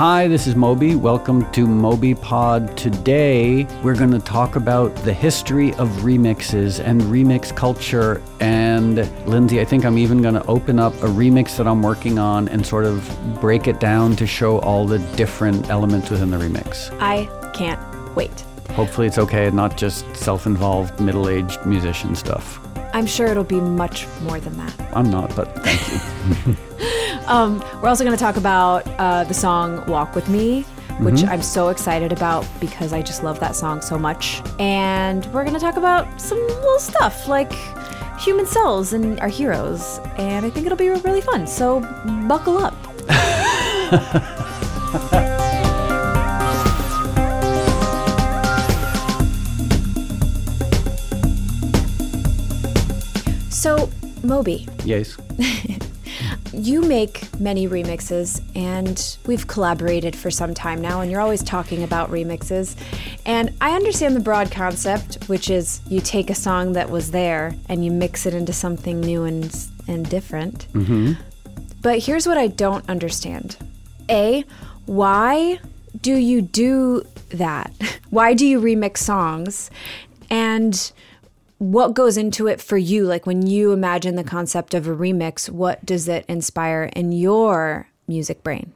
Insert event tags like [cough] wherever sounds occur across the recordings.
Hi, this is Moby. Welcome to Moby Pod. Today, we're going to talk about the history of remixes and remix culture. And Lindsay, I think I'm even going to open up a remix that I'm working on and sort of break it down to show all the different elements within the remix. I can't wait. Hopefully, it's okay and not just self involved, middle aged musician stuff. I'm sure it'll be much more than that. I'm not, but thank you. [laughs] Um, we're also going to talk about uh, the song Walk With Me, which Mm-hmm. I'm so excited about because I just love that song so much. And we're going to talk about some little stuff like human cells and our heroes. And I think it'll be really fun. So buckle up. [laughs] So, Moby, yes. [laughs] you make many remixes and we've collaborated for some time now and you're always talking about remixes. And i understand the broad concept which is you take a song that was there and you mix it into something new and, and different. Mm-hmm. But here's what i don't understand. A why do you do that? [laughs] Why do you remix songs? And what goes into it for you like when you imagine the concept of a remix what does it inspire in your music brain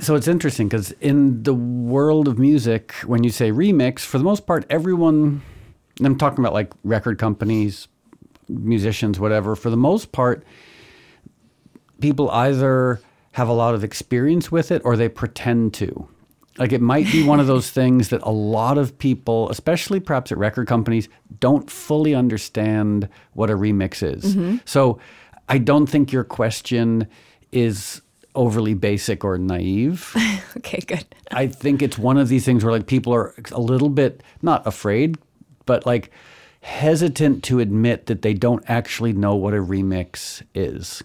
So it's interesting because in the world of music, when you say remix, for the most part, everyone, I'm talking about like record companies, musicians, whatever, for the most part, people either have a lot of experience with it or they pretend to. Like it might be one of those things that a lot of people, especially perhaps at record companies, don't fully understand what a remix is. Mm-hmm. So I don't think your question is overly basic or naive. [laughs] okay good I think it's one of these things where like people are a little bit not afraid, but like hesitant to admit that they don't actually know what a remix is.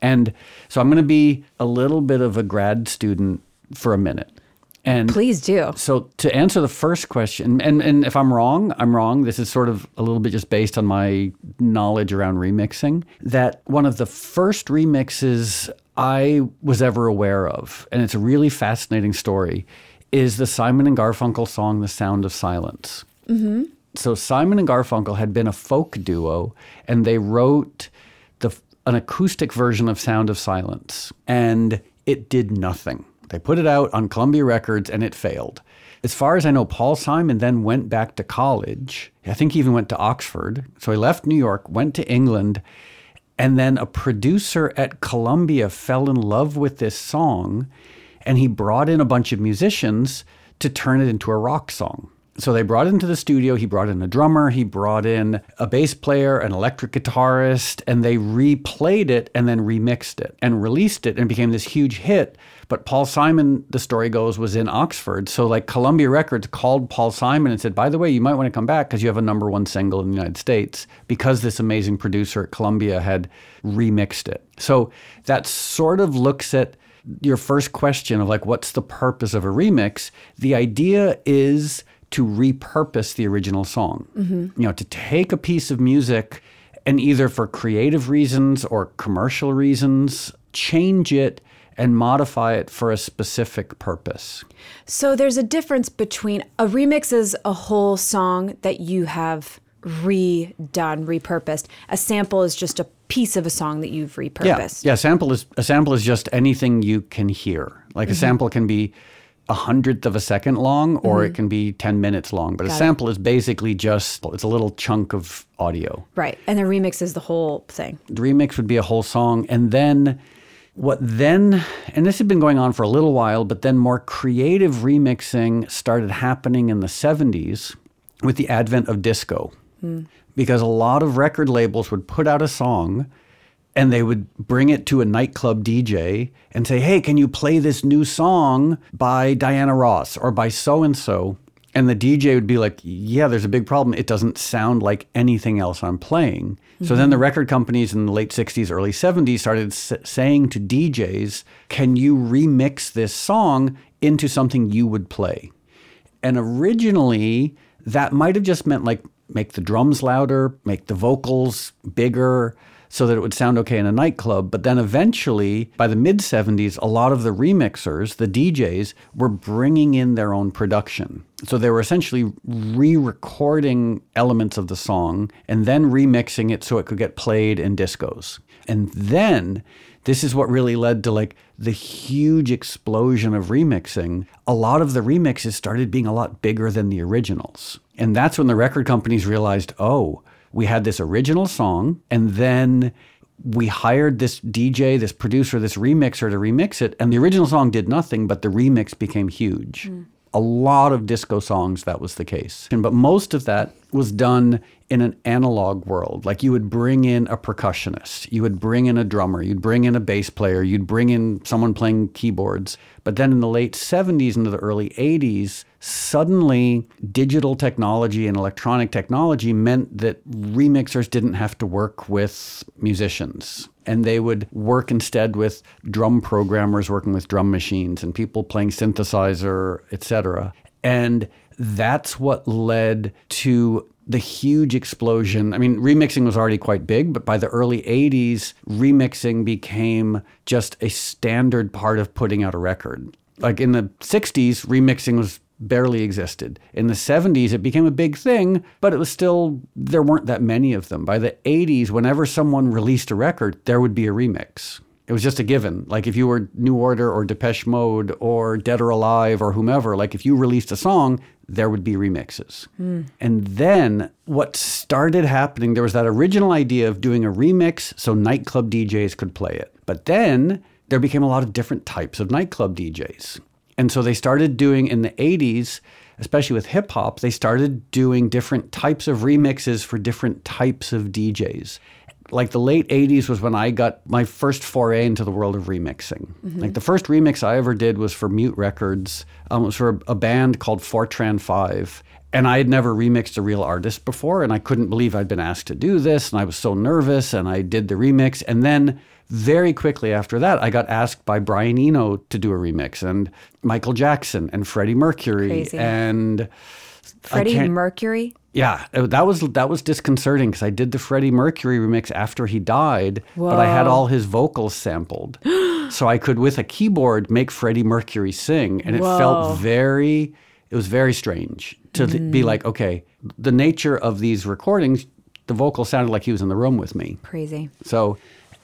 And so I'm going to be a little bit of a grad student for a minute. And please do so to answer the first question, and, and if I'm wrong, I'm wrong. This is sort of a little bit just based on my knowledge around remixing. That one of the first remixes I was ever aware of, and it's a really fascinating story, is the Simon and Garfunkel song "The Sound of Silence." Mm-hmm. So Simon and Garfunkel had been a folk duo, and they wrote the an acoustic version of Sound of Silence, and it did nothing. They put it out on Columbia Records, and it failed. As far as I know, Paul Simon then went back to college. I think he even went to Oxford. So he left New York, went to England, and then a producer at Columbia fell in love with this song, and he brought in a bunch of musicians to turn it into a rock song. So they brought it into the studio. He brought in a drummer, he brought in a bass player, an electric guitarist, and they replayed it and then remixed it and released it and it became this huge hit. But Paul Simon, the story goes, was in Oxford. So like Columbia Records called Paul Simon and said, by the way, you might want to come back because you have a number one single in the United States because this amazing producer at Columbia had remixed it. So that sort of looks at your first question of like, what's the purpose of a remix? The idea is to repurpose the original song. Mm-hmm. You know, to take a piece of music and either for creative reasons or commercial reasons, change it and modify it for a specific purpose. so there's a difference between a remix is a whole song that you have redone repurposed a sample is just a piece of a song that you've repurposed yeah. yeah Sample is a sample is just anything you can hear. Like a mm-hmm. sample can be a hundredth of a second long, or it mm-hmm. can be ten minutes long. But a Got it. sample is basically just it's a little chunk of audio. right and the remix is the whole thing The remix would be a whole song, and then what then? And this had been going on for a little while, but then more creative remixing started happening in the '70s with the advent of disco, because a lot of record labels would put out a song and they would bring it to a nightclub DJ and say, "Hey, can you play this new song by Diana Ross or by so and so?" And the DJ would be like, "Yeah, there's a big problem. It doesn't sound like anything else I'm playing." So then the mm-hmm. record companies in the late 60s, early 70s started s- saying to DJs, "Can you remix this song into something you would play?" And originally, that might have just meant like make the drums louder, make the vocals bigger, so that it would sound okay in a nightclub. But then eventually, by the mid 70s, a lot of the remixers, the DJs, were bringing in their own production. So they were essentially re recording elements of the song and then remixing it so it could get played in discos. And then this is what really led to like the huge explosion of remixing. A lot of the remixes started being a lot bigger than the originals. And that's when the record companies realized, oh, we had this original song and then we hired this DJ, this producer, this remixer to remix it. And the original song did nothing, but the remix became huge. Mm. A lot of disco songs, that was the case. But most of that was done in an analog world. Like you would bring in a percussionist, you would bring in a drummer, you'd bring in a bass player, you'd bring in someone playing keyboards. But then in the late 70s into the early 80s, suddenly digital technology and electronic technology meant that remixers didn't have to work with musicians and they would work instead with drum programmers working with drum machines and people playing synthesizer etc and that's what led to the huge explosion. I mean, remixing was already quite big, but by the early 80s, remixing became just a standard part of putting out a record. Like in the 60s, remixing was barely existed. In the 70s, it became a big thing, but it was still, there weren't that many of them. By the 80s, whenever someone released a record, there would be a remix. It was just a given. Like if you were New Order or Depeche Mode or Dead or Alive or whomever, like if you released a song, there would be remixes. Mm. And then what started happening, there was that original idea of doing a remix so nightclub DJs could play it. But then there became a lot of different types of nightclub DJs. And so they started doing in the 80s, especially with hip hop, they started doing different types of remixes for different types of DJs like the late 80s was when I got my first foray into the world of remixing. Mm-hmm. Like the first remix I ever did was for Mute Records. Um, it was for a, a band called Fortran 5. And I had never remixed a real artist before, and I couldn't believe I'd been asked to do this. And I was so nervous, and I did the remix. And then very quickly after that, I got asked by Brian Eno to do a remix, and Michael Jackson, and Freddie Mercury, Crazy. and Freddie Mercury. Yeah, that was that was disconcerting because I did the Freddie Mercury remix after he died, Whoa. but I had all his vocals sampled, [gasps] so I could with a keyboard make Freddie Mercury sing, and it Whoa. felt very. It was very strange to mm. be like, okay, the nature of these recordings, the vocal sounded like he was in the room with me. Crazy. So,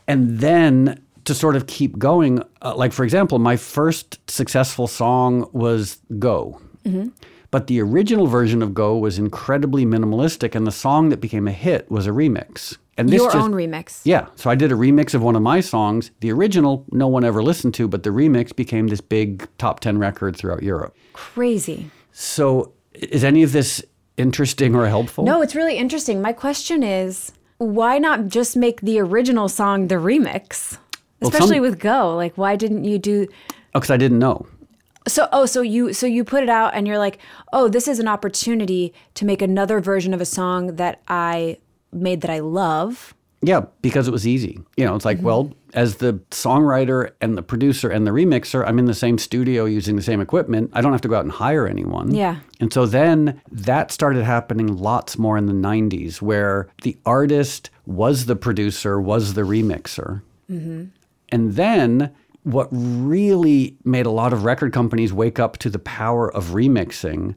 and then to sort of keep going, uh, like for example, my first successful song was "Go." Mm-hmm but the original version of Go was incredibly minimalistic, and the song that became a hit was a remix. And this Your just, own remix. Yeah. So I did a remix of one of my songs. The original, no one ever listened to, but the remix became this big top 10 record throughout Europe. Crazy. So is any of this interesting or helpful? No, it's really interesting. My question is why not just make the original song the remix? Especially well, some, with Go. Like, why didn't you do. Oh, because I didn't know. So oh so you so you put it out and you're like, "Oh, this is an opportunity to make another version of a song that I made that I love." Yeah, because it was easy. You know, it's like, mm-hmm. well, as the songwriter and the producer and the remixer, I'm in the same studio using the same equipment. I don't have to go out and hire anyone. Yeah. And so then that started happening lots more in the 90s where the artist was the producer, was the remixer. Mm-hmm. And then what really made a lot of record companies wake up to the power of remixing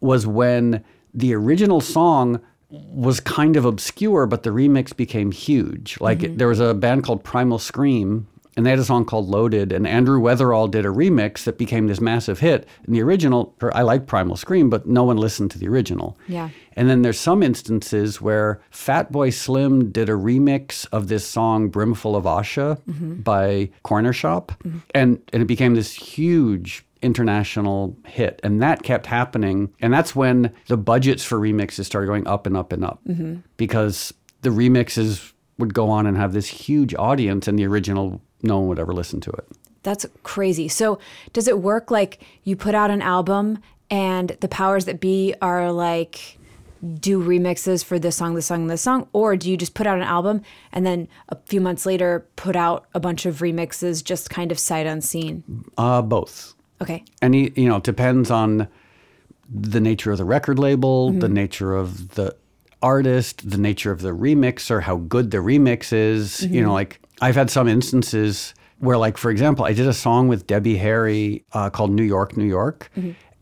was when the original song was kind of obscure, but the remix became huge. Like mm-hmm. there was a band called Primal Scream and they had a song called Loaded, and Andrew Weatherall did a remix that became this massive hit. And the original, I like Primal Scream, but no one listened to the original. Yeah. And then there's some instances where Fatboy Slim did a remix of this song Brimful of Asha mm-hmm. by Cornershop, mm-hmm. and, and it became this huge international hit. And that kept happening. And that's when the budgets for remixes started going up and up and up mm-hmm. because the remixes would go on and have this huge audience and the original no one would ever listen to it. That's crazy. So, does it work like you put out an album and the powers that be are like, do remixes for this song, this song, this song? Or do you just put out an album and then a few months later put out a bunch of remixes just kind of sight unseen? Uh, both. Okay. Any, you know, depends on the nature of the record label, mm-hmm. the nature of the artist, the nature of the remixer, how good the remix is. You know, like I've had some instances where, like, for example, I did a song with Debbie Harry uh, called New York, New York,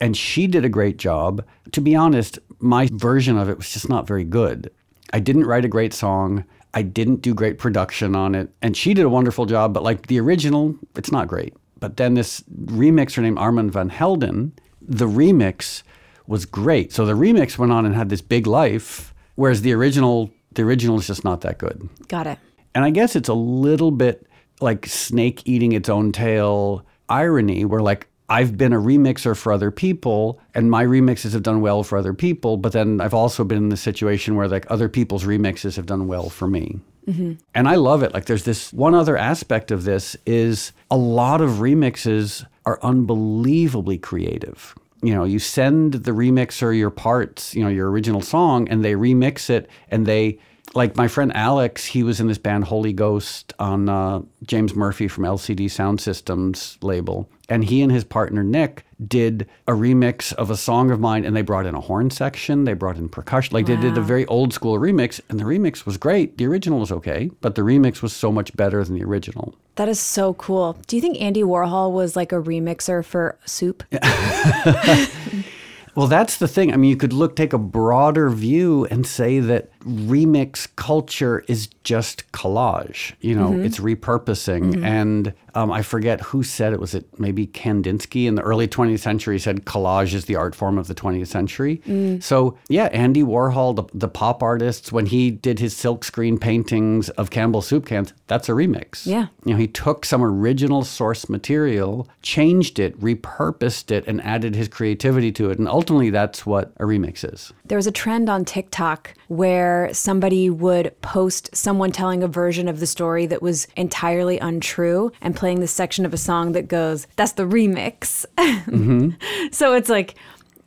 and she did a great job. To be honest, my version of it was just not very good. I didn't write a great song. I didn't do great production on it. And she did a wonderful job, but like the original, it's not great. But then this remixer named Armand Van Helden, the remix was great. So the remix went on and had this big life, whereas the original, the original is just not that good. Got it. And I guess it's a little bit like snake eating its own tail irony, where like I've been a remixer for other people and my remixes have done well for other people, but then I've also been in the situation where like other people's remixes have done well for me. Mm-hmm. And I love it. Like there's this one other aspect of this is a lot of remixes are unbelievably creative. You know, you send the remixer your parts, you know, your original song, and they remix it and they like my friend Alex, he was in this band Holy Ghost on uh, James Murphy from LCD Soundsystem's label. And he and his partner Nick did a remix of a song of mine, and they brought in a horn section, they brought in percussion. Like they did a very old school remix, and the remix was great. The original was okay, but the remix was so much better than the original. That is so cool. Do you think Andy Warhol was like a remixer for soup? [laughs] Well, that's the thing. I mean, you could look, take a broader view and say that remix culture is just collage. You know, mm-hmm. it's repurposing. Mm-hmm. And um, I forget who said it. Was it maybe Kandinsky in the early 20th century said collage is the art form of the 20th century? Mm. So, yeah, Andy Warhol, the, the pop artist, when he did his silkscreen paintings of Campbell soup cans, that's a remix. Yeah. You know, he took some original source material, changed it, repurposed it, and added his creativity to it. And ultimately, that's what a remix is. There was a trend on TikTok where somebody would post someone telling a version of the story that was entirely untrue and playing the section of a song that goes, that's the remix. Mm-hmm. [laughs] so it's like,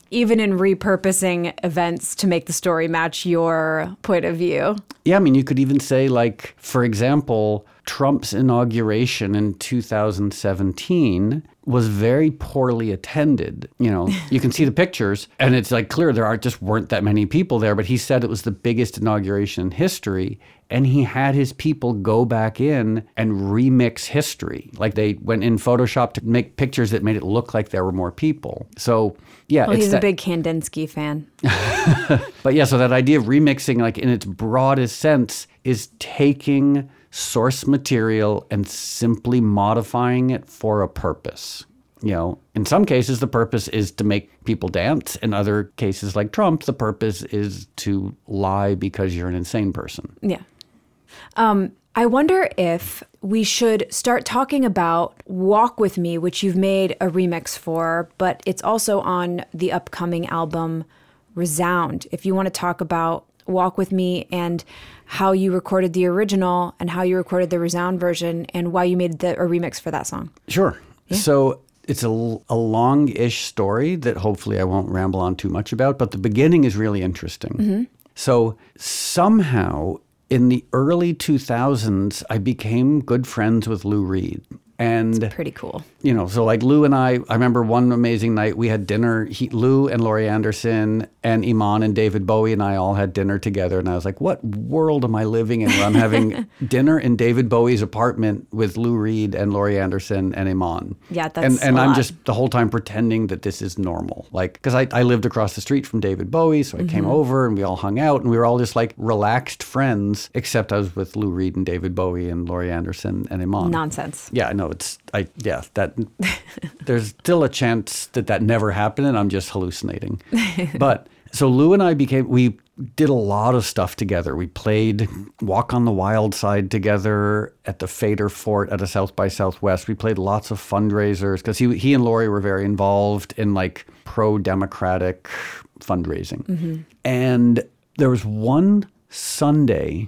even in repurposing events to make the story match your point of view. Yeah, I mean, you could even say, like, for example, Trump's inauguration in 2017 was very poorly attended. You know, [laughs] you can see the pictures, and it's like clear there are just weren't that many people there. But he said it was the biggest inauguration in history, and he had his people go back in and remix history. Like they went in Photoshop to make pictures that made it look like there were more people. So yeah, Well, it's he's that- a big Kandinsky fan. [laughs] but yeah, so that idea of remixing, like in its broadest sense, is taking source material and simply modifying it for a purpose. You know, in some cases, the purpose is to make people dance. In other cases, like Trump, the purpose is to lie because you're an insane person. Yeah. Um, I wonder if we should start talking about Walk With Me, which you've made a remix for, but it's also on the upcoming album Resound. If you want to talk about Walk With Me and how you recorded the original and how you recorded the Resound version and why you made the, a remix for that song. Sure. So it's a long ish story that hopefully I won't ramble on too much about, but the beginning is really interesting. Mm-hmm. So somehow in the early 2000s, I became good friends with Lou Reed. And Pretty cool. You know, so like Lou and I, I remember one amazing night we had dinner. He, Lou and Laurie Anderson and Iman and David Bowie and I all had dinner together. And I was like, what world am I living in where I'm having [laughs] dinner in David Bowie's apartment with Lou Reed and Laurie Anderson and Iman? Yeah, that's And, and I'm lot. just the whole time pretending that this is normal. Like, because I, I lived across the street from David Bowie. So I came Mm-hmm. over and we all hung out and we were all just like relaxed friends, except I was with Lou Reed and David Bowie and Laurie Anderson and Iman. Nonsense. Yeah, no, it's I yeah that there's still a chance that that never happened, and I'm just hallucinating. [laughs] but so Lou and I became we did a lot of stuff together. We played Walk on the Wild Side together at the Fader Fort at a South by Southwest. We played lots of fundraisers because he he and Laurie were very involved in like pro democratic fundraising, mm-hmm. and there was one Sunday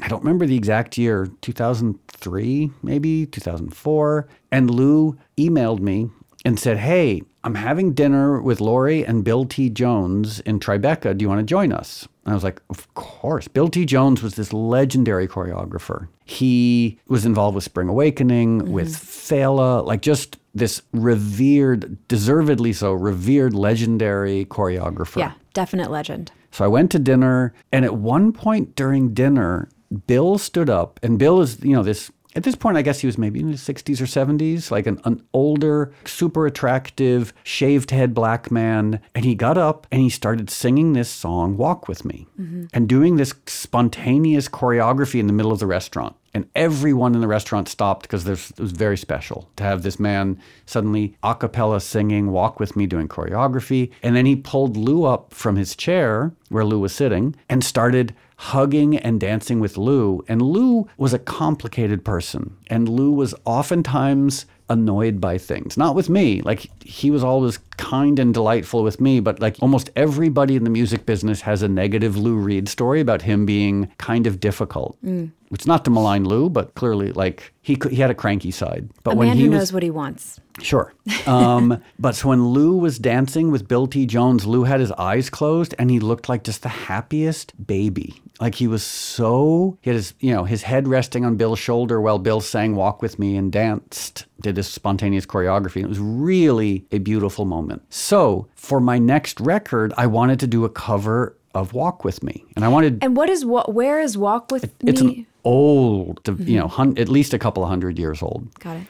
I don't remember the exact year, 2003, maybe 2004. And Lou emailed me and said, Hey, I'm having dinner with Laurie and Bill T. Jones in Tribeca. Do you want to join us? And I was like, Of course. Bill T. Jones was this legendary choreographer. He was involved with Spring Awakening, mm-hmm. with Fela, like just this revered, deservedly so, revered, legendary choreographer. Yeah, definite legend. So I went to dinner, and at one point during dinner, Bill stood up, and Bill is, you know, this at this point, I guess he was maybe in his 60s or 70s, like an, an, older, super attractive, shaved head black man. And he got up and he started singing this song, Walk With Me, mm-hmm. and doing this spontaneous choreography in the middle of the restaurant. And everyone in the restaurant stopped because it was very special to have this man suddenly a cappella singing, Walk With Me, doing choreography. And then he pulled Lou up from his chair where Lou was sitting and started hugging and dancing with Lou. And Lou was a complicated person. And Lou was oftentimes annoyed by things. Not with me. Like he was always kind and delightful with me, but like almost everybody in the music business has a negative Lou Reed story about him being kind of difficult. Mm. It's not to malign Lou, but clearly like he could, he had a cranky side. But a when man he who was, knows what he wants. Sure. Um, [laughs] but so when Lou was dancing with Bill T. Jones, Lou had his eyes closed and he looked like just the happiest baby. Like he was so, he had his, you know, his head resting on Bill's shoulder while Bill sang Walk With Me and danced, did this spontaneous choreography. It was really a beautiful moment. So for my next record, I wanted to do a cover of Walk With Me. And I wanted. And what is what, where is Walk With it, Me? It's an old, mm-hmm. you know, hun- at least a couple of hundred years old. Got it.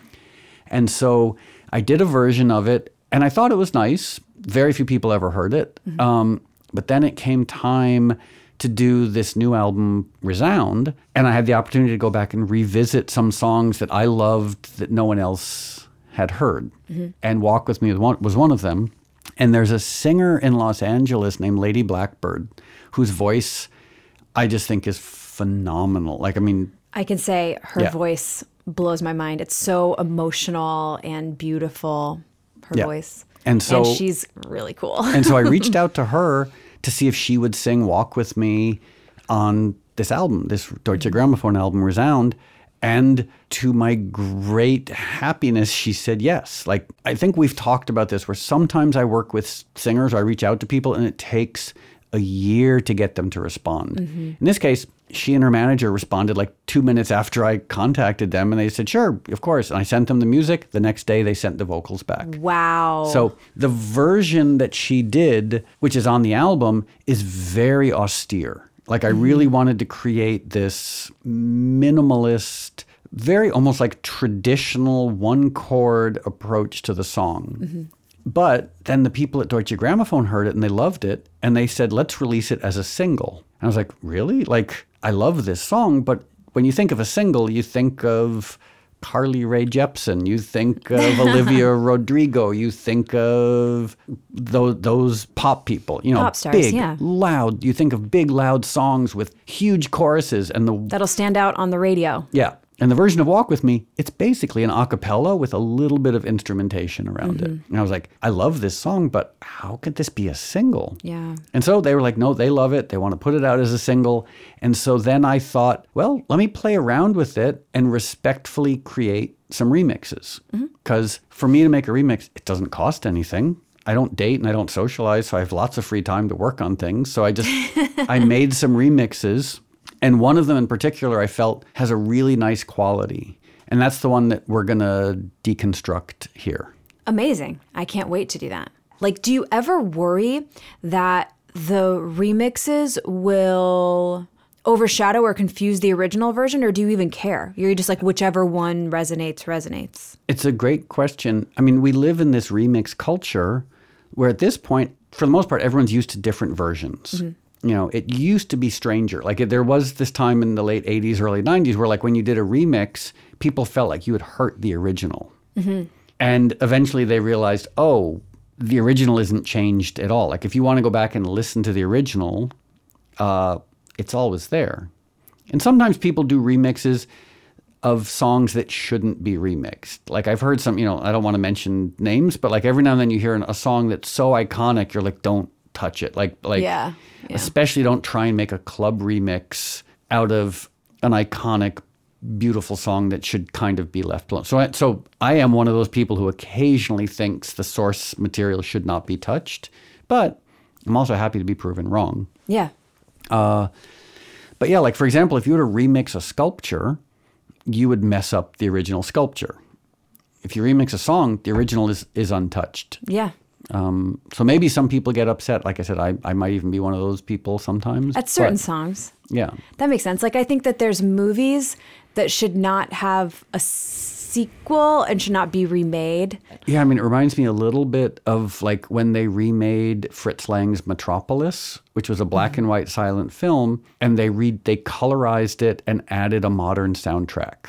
And so I did a version of it and I thought it was nice. Very few people ever heard it. Mm-hmm. Um, but then it came time to do this new album, Resound, and I had the opportunity to go back and revisit some songs that I loved that no one else had heard. Mm-hmm. And Walk With Me was one, was one of them. And there's a singer in Los Angeles named Lady Blackbird whose voice I just think is phenomenal. Like, I mean, I can say her yeah. voice blows my mind. It's so emotional and beautiful, her yeah. voice. And so and she's really cool. [laughs] and so I reached out to [laughs] her to see if she would sing Walk With Me on this album, this Deutsche mm-hmm. Grammophon album, Resound. And to my great happiness, she said yes. Like, I think we've talked about this where sometimes I work with singers, I reach out to people, and it takes a year to get them to respond. Mm-hmm. In this case, she and her manager responded like two minutes after I contacted them, and they said, Sure, of course. And I sent them the music. The next day, they sent the vocals back. Wow. So the version that she did, which is on the album, is very austere. Like, I really mm-hmm. wanted to create this minimalist, very almost like traditional one chord approach to the song. Mm-hmm. But then the people at Deutsche Grammophon heard it and they loved it, and they said, let's release it as a single. And I was like, really? Like, I love this song, but when you think of a single, you think of Carly Rae Jepsen, you think of [laughs] Olivia Rodrigo, you think of those, those pop people, you know, pop stars, big, yeah. loud. You think of big, loud songs with huge choruses and the that'll stand out on the radio. Yeah, and the version of Walk With Me, it's basically an a cappella with a little bit of instrumentation around mm-hmm. it. And I was like, I love this song, but how could this be a single? Yeah. And so they were like, no, they love it. They want to put it out as a single. And so then I thought, well, let me play around with it and respectfully create some remixes. Because mm-hmm. for me to make a remix, it doesn't cost anything. I don't date and I don't socialize, so I have lots of free time to work on things. So I just [laughs] I made some remixes and one of them in particular, I felt has a really nice quality. And that's the one that we're going to deconstruct here. Amazing. I can't wait to do that. Like, do you ever worry that the remixes will overshadow or confuse the original version, or do you even care? You're just like, whichever one resonates, resonates. It's a great question. I mean, we live in this remix culture where at this point, for the most part, everyone's used to different versions. Mm-hmm you know, it used to be stranger. Like there was this time in the late 80s, early 90s where like when you did a remix, people felt like you had hurt the original. Mm-hmm. And eventually they realized, oh, the original isn't changed at all. Like if you want to go back and listen to the original, uh, it's always there. And sometimes people do remixes of songs that shouldn't be remixed. Like I've heard some, you know, I don't want to mention names, but like every now and then you hear a song that's so iconic, you're like, don't touch it. Like like yeah, yeah. especially don't try and make a club remix out of an iconic beautiful song that should kind of be left alone. So I, so I am one of those people who occasionally thinks the source material should not be touched, but I'm also happy to be proven wrong. Yeah. Uh, but yeah, like for example, if you were to remix a sculpture, you would mess up the original sculpture. If you remix a song, the original is is untouched. Yeah. Um, so maybe some people get upset. Like I said, I, I might even be one of those people sometimes. At certain but, songs. Yeah. That makes sense. Like I think that there's movies that should not have a sequel and should not be remade. Yeah, I mean, it reminds me a little bit of like when they remade Fritz Lang's Metropolis, which was a black and white silent film, and they read they colorized it and added a modern soundtrack.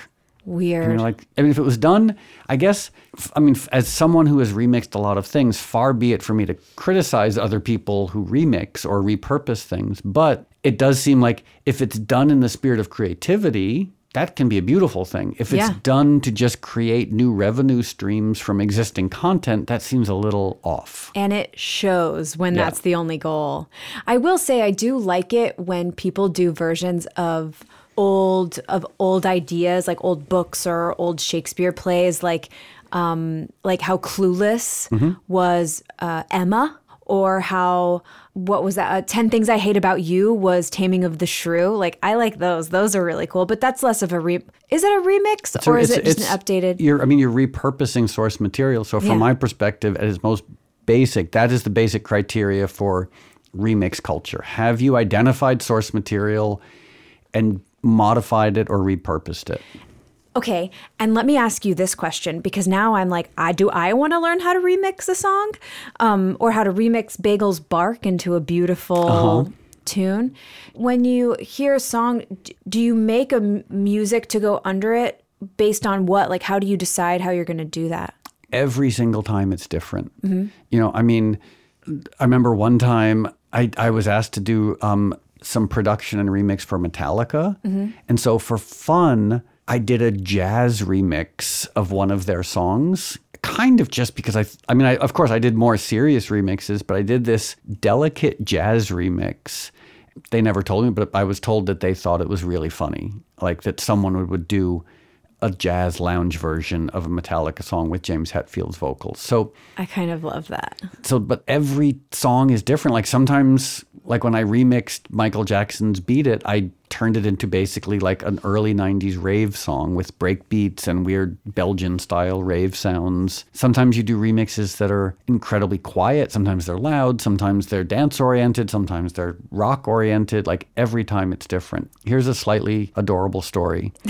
Weird. And you're like, I mean, if it was done, I guess, I mean, as someone who has remixed a lot of things, far be it for me to criticize other people who remix or repurpose things. But it does seem like if it's done in the spirit of creativity, that can be a beautiful thing. If it's Yeah. done to just create new revenue streams from existing content, that seems a little off. and it shows when Yeah. that's the only goal. I will say I do like it when people do versions of old of old ideas like old books or old Shakespeare plays like um like how clueless Mm-hmm. was uh, Emma or how what was that uh, 10 things I hate about you was Taming of the Shrew like I like those those are really cool but that's less of a re Is it a remix or is it just an updated You're, I mean, you're repurposing source material. So, from Yeah. my perspective, at its most basic, that is the basic criteria for remix culture. Have you identified source material and modified it or repurposed it? Okay, and let me ask you this question because now I'm like, I do I want to learn how to remix a song, um, or how to remix Bagel's bark into a beautiful tune. When you hear a song, do you make a m- music to go under it based on what? Like, how do you decide how you're going to do that? every single time it's different. You know, I mean, I remember one time I, I was asked to do um, some production and remix for Metallica. And so for fun, I did a jazz remix of one of their songs. Kind of just because I, I mean, I, of course, I did more serious remixes, but I did this delicate jazz remix. They never told me, but I was told that they thought it was really funny, like that someone would, would do a jazz lounge version of a Metallica song with James Hetfield's vocals. So, I kind of love that. so, but every song is different. Like sometimes, like when I remixed Michael Jackson's "Beat It," I turned it into basically like an early '90s rave song with break beats and weird Belgian style rave sounds. Sometimes you do remixes that are incredibly quiet. Sometimes they're loud. Sometimes they're dance oriented. Sometimes they're rock oriented. Like every time it's different. Here's a slightly adorable story. [laughs]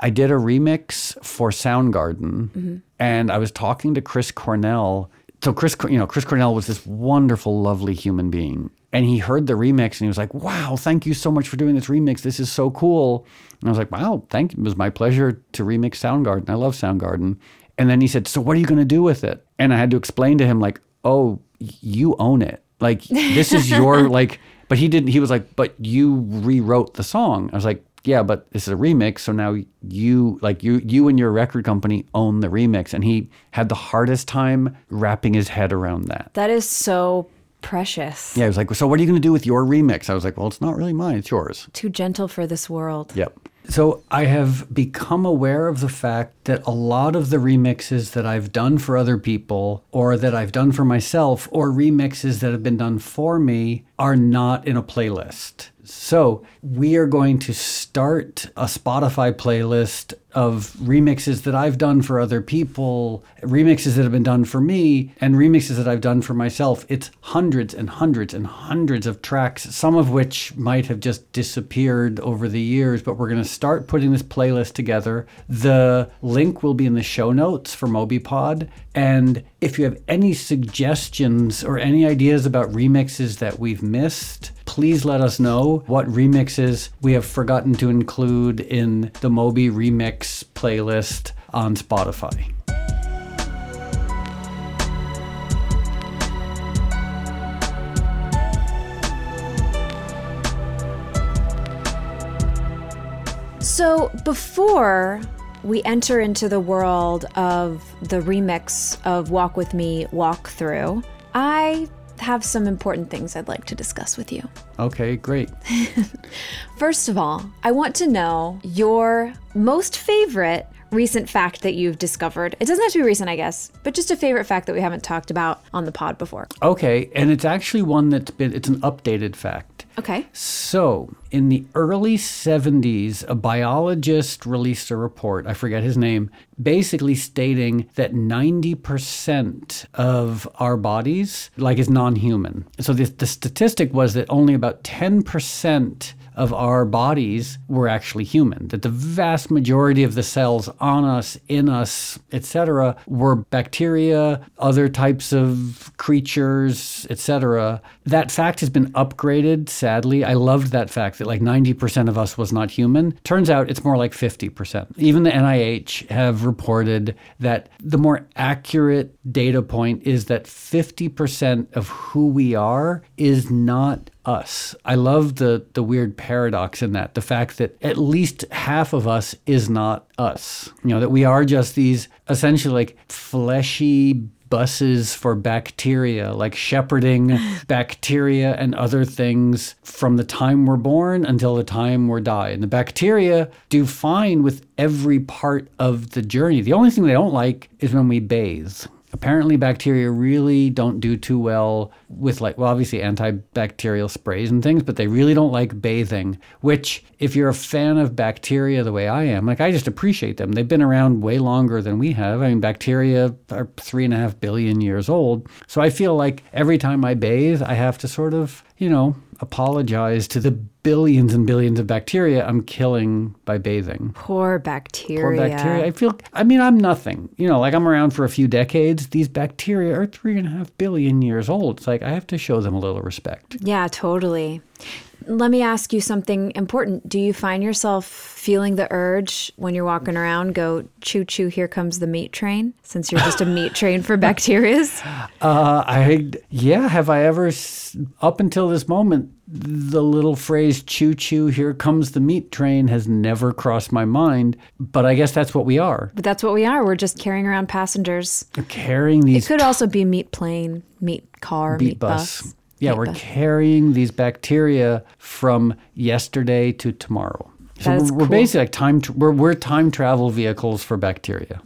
I did a remix for Soundgarden, mm-hmm. and I was talking to Chris Cornell. So Chris, you know, Chris Cornell was this wonderful, lovely human being, and he heard the remix and he was like, "Wow, thank you so much for doing this remix. This is so cool." And I was like, "Wow, thank you. It was my pleasure to remix Soundgarden. I love Soundgarden." And then he said, "So what are you going to do with it?" And I had to explain to him like, "Oh, you own it. Like this is your [laughs] like." But he didn't. He was like, "But you rewrote the song." I was like, yeah, but this is a remix, so now you like you you and your record company own the remix. And he had the hardest time wrapping his head around that. That is so precious. Yeah, he was like, so what are you going to do with your remix? I was like, well, it's not really mine, it's yours. Too gentle for this world. Yep. So I have become aware of the fact that a lot of the remixes that I've done for other people or that I've done for myself or remixes that have been done for me are not in a playlist. So we are going to start a Spotify playlist of remixes that I've done for other people, remixes that have been done for me, and remixes that I've done for myself. It's hundreds and hundreds and hundreds of tracks, some of which might have just disappeared over the years, but we're going to start putting this playlist together. The link will be in the show notes for Moby Pod. And if you have any suggestions or any ideas about remixes that we've missed, please let us know what remixes we have forgotten to include in the Moby Remix playlist on Spotify. So before we enter into the world of the remix of Walk With Me Walk Through, I have some important things I'd like to discuss with you. Okay, great. [laughs] First of all, I want to know your most favorite recent fact that you've discovered. It doesn't have to be recent, I guess, but just a favorite fact that we haven't talked about on the pod before. Okay, and it's actually one that's been it's an updated fact. Okay. So, in the early 70s, a biologist released a report, I forget his name, basically stating that 90% of our bodies like is non-human. So the, the statistic was that only about 10% of our bodies were actually human that the vast majority of the cells on us in us etc were bacteria other types of creatures etc that fact has been upgraded sadly. I loved that fact that like 90% of us was not human. Turns out it's more like 50% even the nih have reported that the more accurate data point is that 50% of who we are is not us. I love the the weird paradox in that. The fact that at least half of us is not us. You know, that we are just these essentially like fleshy buses for bacteria, like shepherding [laughs] bacteria and other things from the time we're born until the time we die. And the bacteria do fine with every part of the journey. The only thing they don't like is when we bathe apparently bacteria really don't do too well with like well obviously antibacterial sprays and things but they really don't like bathing which if you're a fan of bacteria the way i am like i just appreciate them. They've been around way longer than we have. I mean bacteria are three and a half billion years old. So i feel like every time i bathe i have to sort of you know apologize to the billions and billions of bacteria I'm killing by bathing. Poor bacteria. Poor bacteria. I feel, I mean, I'm nothing. You know, like I'm around for a few decades. These bacteria are three and a half billion years old. It's like I have to show them a little respect. Yeah, totally. Let me ask you something important. Do you find yourself feeling the urge when you're walking around, go, choo choo, here comes the meat train, since you're just a meat [laughs] train for bacterias? Uh, I, yeah, have I ever, up until this moment, the little phrase choo choo, here comes the meat train has never crossed my mind. But I guess that's what we are. But that's what we are. We're just carrying around passengers. Carrying these. It could also be meat plane, meat car, meat, meat bus. bus. Yeah, we're carrying these bacteria from yesterday to tomorrow. So That is we're, we're basically like time. Tr- we're, we're time travel vehicles for bacteria.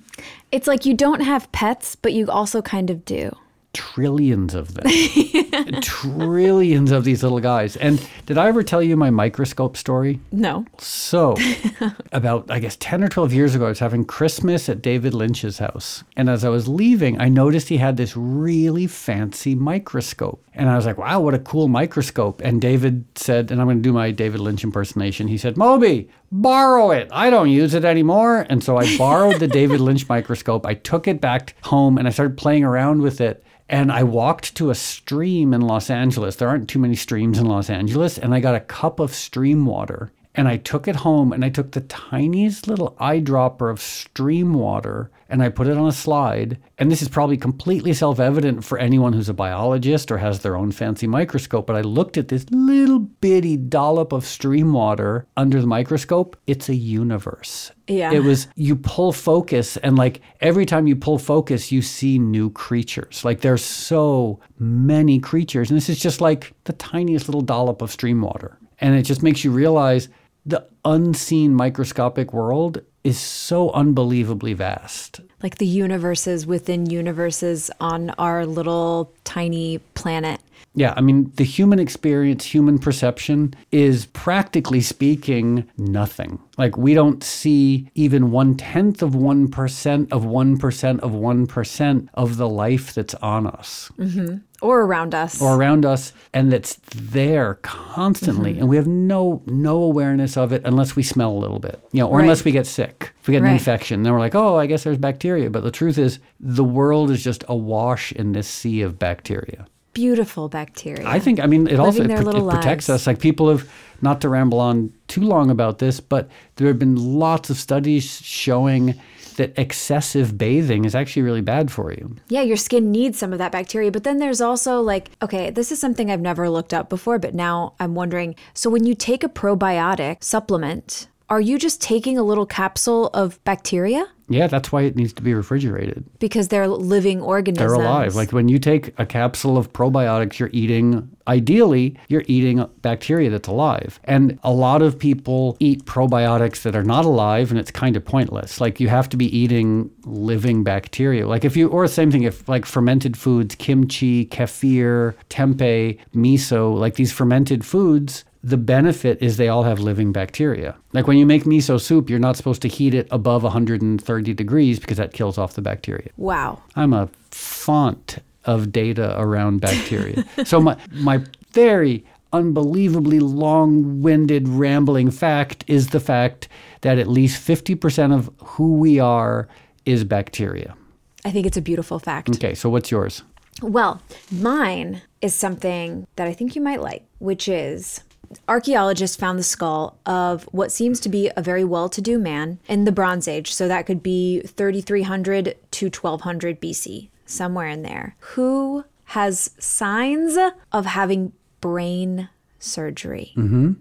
It's like you don't have pets, but you also kind of do. Trillions of them. [laughs] [laughs] Trillions of these little guys. And did I ever tell you my microscope story? No. So, [laughs] about, I guess, 10 or 12 years ago, I was having Christmas at David Lynch's house. And as I was leaving, I noticed he had this really fancy microscope. And I was like, wow, what a cool microscope. And David said, and I'm going to do my David Lynch impersonation. He said, Moby, borrow it. I don't use it anymore. And so I borrowed the David Lynch microscope. I took it back home and I started playing around with it. And I walked to a stream in Los Angeles. There aren't too many streams in Los Angeles. And I got a cup of stream water. And I took it home and I took the tiniest little eyedropper of stream water and I put it on a slide. And this is probably completely self evident for anyone who's a biologist or has their own fancy microscope. But I looked at this little bitty dollop of stream water under the microscope. It's a universe. Yeah. It was, you pull focus, and like every time you pull focus, you see new creatures. Like there's so many creatures. And this is just like the tiniest little dollop of stream water. And it just makes you realize the unseen microscopic world is so unbelievably vast. Like the universes within universes on our little tiny planet. Yeah, I mean, the human experience, human perception is practically speaking nothing. Like, we don't see even one tenth of 1% of 1% of 1% of the life that's on us mm-hmm. Or around us. or around us and that's there constantly. Mm-hmm. And we have no no awareness of it unless we smell a little bit, you know, or Right. unless we get sick. If we get an infection, then we're like, oh, I guess there's bacteria. But the truth is, the world is just awash in this sea of bacteria. Beautiful bacteria. I think, I mean, it also it, it protects lives. us. Like people have, not to ramble on too long about this, but there have been lots of studies showing that excessive bathing is actually really bad for you. Yeah, your skin needs some of that bacteria. But then there's also like, okay, this is something I've never looked up before, but now I'm wondering so when you take a probiotic supplement, are you just taking a little capsule of bacteria? Yeah, that's why it needs to be refrigerated. Because they're living organisms. They're alive. Like when you take a capsule of probiotics, you're eating, ideally, you're eating bacteria that's alive. And a lot of people eat probiotics that are not alive, and it's kind of pointless. Like you have to be eating living bacteria. Like if you, or same thing, if like fermented foods, kimchi, kefir, tempeh, miso, like these fermented foods, the benefit is they all have living bacteria. Like when you make miso soup, you're not supposed to heat it above 130 degrees because that kills off the bacteria. Wow. I'm a font of data around bacteria. [laughs] so my my very unbelievably long-winded rambling fact is the fact that at least 50% of who we are is bacteria. I think it's a beautiful fact. Okay, so what's yours? Well, mine is something that I think you might like, which is archaeologists found the skull of what seems to be a very well to do man in the Bronze Age. So that could be 3300 to 1200 BC, somewhere in there, who has signs of having brain surgery. Mm-hmm.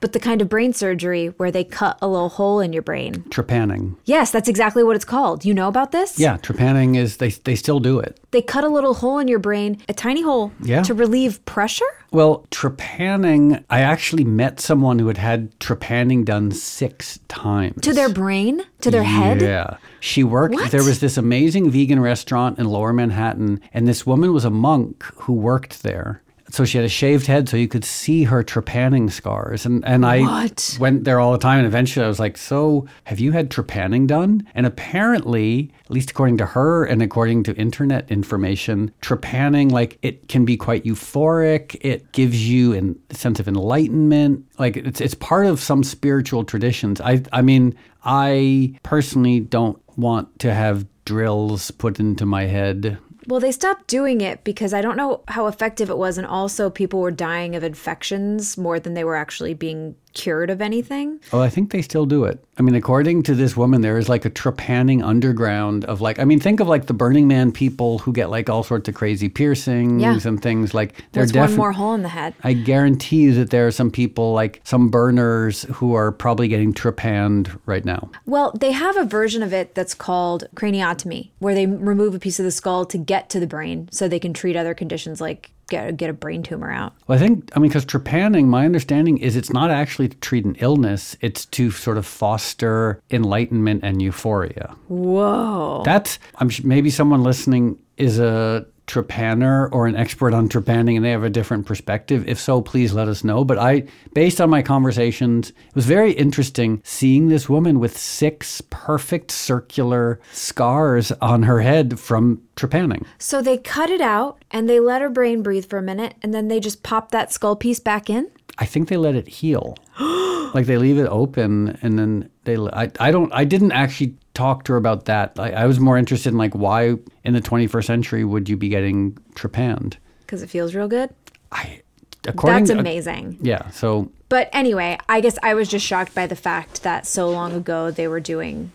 But the kind of brain surgery where they cut a little hole in your brain. Trepanning. Yes, that's exactly what it's called. You know about this? Yeah, trepanning is they they still do it. They cut a little hole in your brain, a tiny hole, Yeah. to relieve pressure? Well, trepanning, I actually met someone who had had trepanning done six times. To their brain? To their head? Yeah. She worked, What? there was this amazing vegan restaurant in lower Manhattan, and this woman was a monk who worked there. So she had a shaved head so you could see her trepanning scars. And, and I What? went there all the time. And eventually I was like, So have you had trepanning done? And apparently, at least according to her and according to internet information, trepanning, like it can be quite euphoric. It gives you a sense of enlightenment. Like it's, it's part of some spiritual traditions. I, I mean, I personally don't want to have drills put into my head. Well, they stopped doing it because I don't know how effective it was. And also, people were dying of infections more than they were actually being cured of anything. Oh, I think they still do it. I mean, according to this woman, there is like a trepanning underground of like, I mean, think of like the Burning Man people who get like all sorts of crazy piercings Yeah. and things like they're There's one more hole in the head. I guarantee you that there are some people like some burners who are probably getting trepanned right now. Well, they have a version of it that's called craniotomy, where they remove a piece of the skull to get to the brain so they can treat other conditions like get, get a brain tumor out. Well, I think, I mean, because trepanning, my understanding is it's not actually to treat an illness, it's to sort of foster enlightenment and euphoria. Whoa. That's I'm maybe someone listening is a trepanner or an expert on trepanning and they have a different perspective. If so, please let us know. But I, based on my conversations, it was very interesting seeing this woman with six perfect circular scars on her head from trepanning. So they cut it out and they let her brain breathe for a minute and then they just pop that skull piece back in? I think they let it heal. [gasps] like they leave it open and then they I, I don't I didn't actually talk to her about that. I, I was more interested in like why in the 21st century would you be getting trepanned? Because it feels real good? I according That's to- uh, amazing. Yeah, so But anyway, I guess I was just shocked by the fact that so long ago they were doing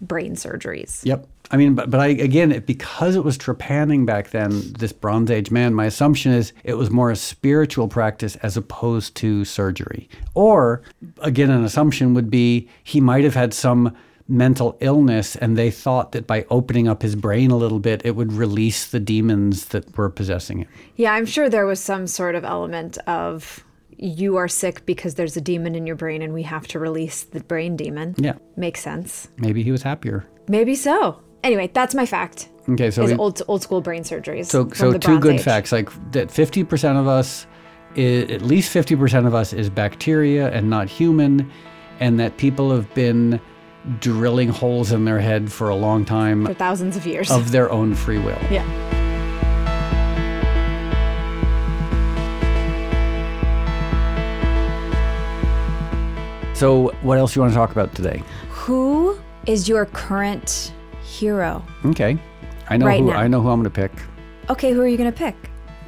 brain surgeries. Yep. I mean, but, but I, again, it, because it was trepanning back then, this Bronze Age man, my assumption is it was more a spiritual practice as opposed to surgery. Or, again, an assumption would be he might have had some mental illness and they thought that by opening up his brain a little bit, it would release the demons that were possessing him. Yeah, I'm sure there was some sort of element of you are sick because there's a demon in your brain and we have to release the brain demon. Yeah. Makes sense. Maybe he was happier. Maybe so. Anyway, that's my fact. Okay, so is we- old old school brain surgeries. So, so two good Age. facts like that 50% of us, i at least 50% of us is bacteria and not human, and that people have been drilling holes in their head for a long time for thousands of years. of their own free will. yeah. So, what else you want to talk about today? Who is your current hero? Okay. I know Right who now. I know who I'm going to pick. Okay, who are you going to pick?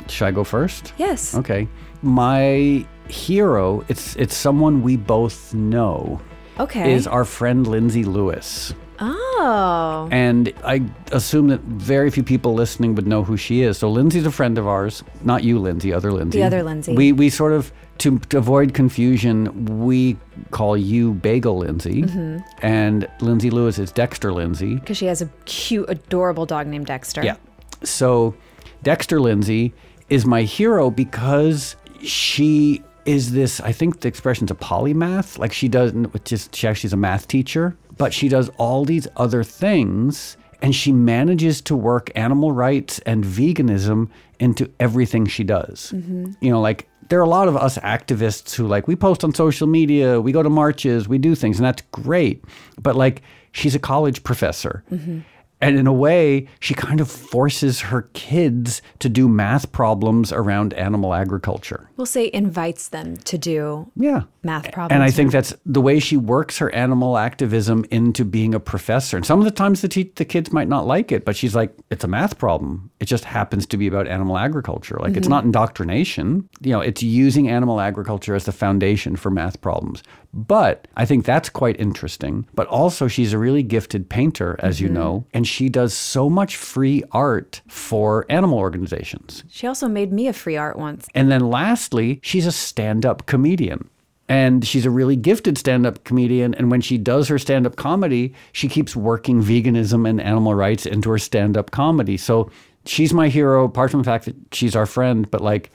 Should I go first? Yes. Okay. My hero, it's it's someone we both know, Okay. is our friend Lindsay Lewis. oh. And I assume that very few people listening would know who she is. So Lindsay's a friend of ours, not you, Lindsay, other Lindsay. The other Lindsay. We we sort of to, to avoid confusion, we call you Bagel Lindsay, Mm-hmm. and Lindsay Lewis is Dexter Lindsay. Because she has a cute, adorable dog named Dexter. Yeah. So Dexter Lindsay is my hero because she is this, I think the expression's a polymath. Like she doesn't, which is, she actually is a math teacher, but she does all these other things and she manages to work animal rights and veganism into everything she does. Mm-hmm. You know, like there are a lot of us activists who like we post on social media, we go to marches, we do things, and that's great. But like she's a college professor. Mm-hmm. And in a way, she kind of forces her kids to do math problems around animal agriculture. We'll say invites them to do Yeah. math problems. And I think that's the way she works her animal activism into being a professor. And some of the times the, te- the kids might not like it, but she's like, it's a math problem. It just happens to be about animal agriculture. Like, it's mm-hmm. not indoctrination. You know, it's using animal agriculture as the foundation for math problems. But I think that's quite interesting. But also, she's a really gifted painter, as you mm-hmm. know, and she does so much free art for animal organizations. she also made me a free art once. And then lastly, she's a stand up comedian. And she's a really gifted stand up comedian. And when she does her stand up comedy, she keeps working veganism and animal rights into her stand up comedy. So she's my hero, apart from the fact that she's our friend, but like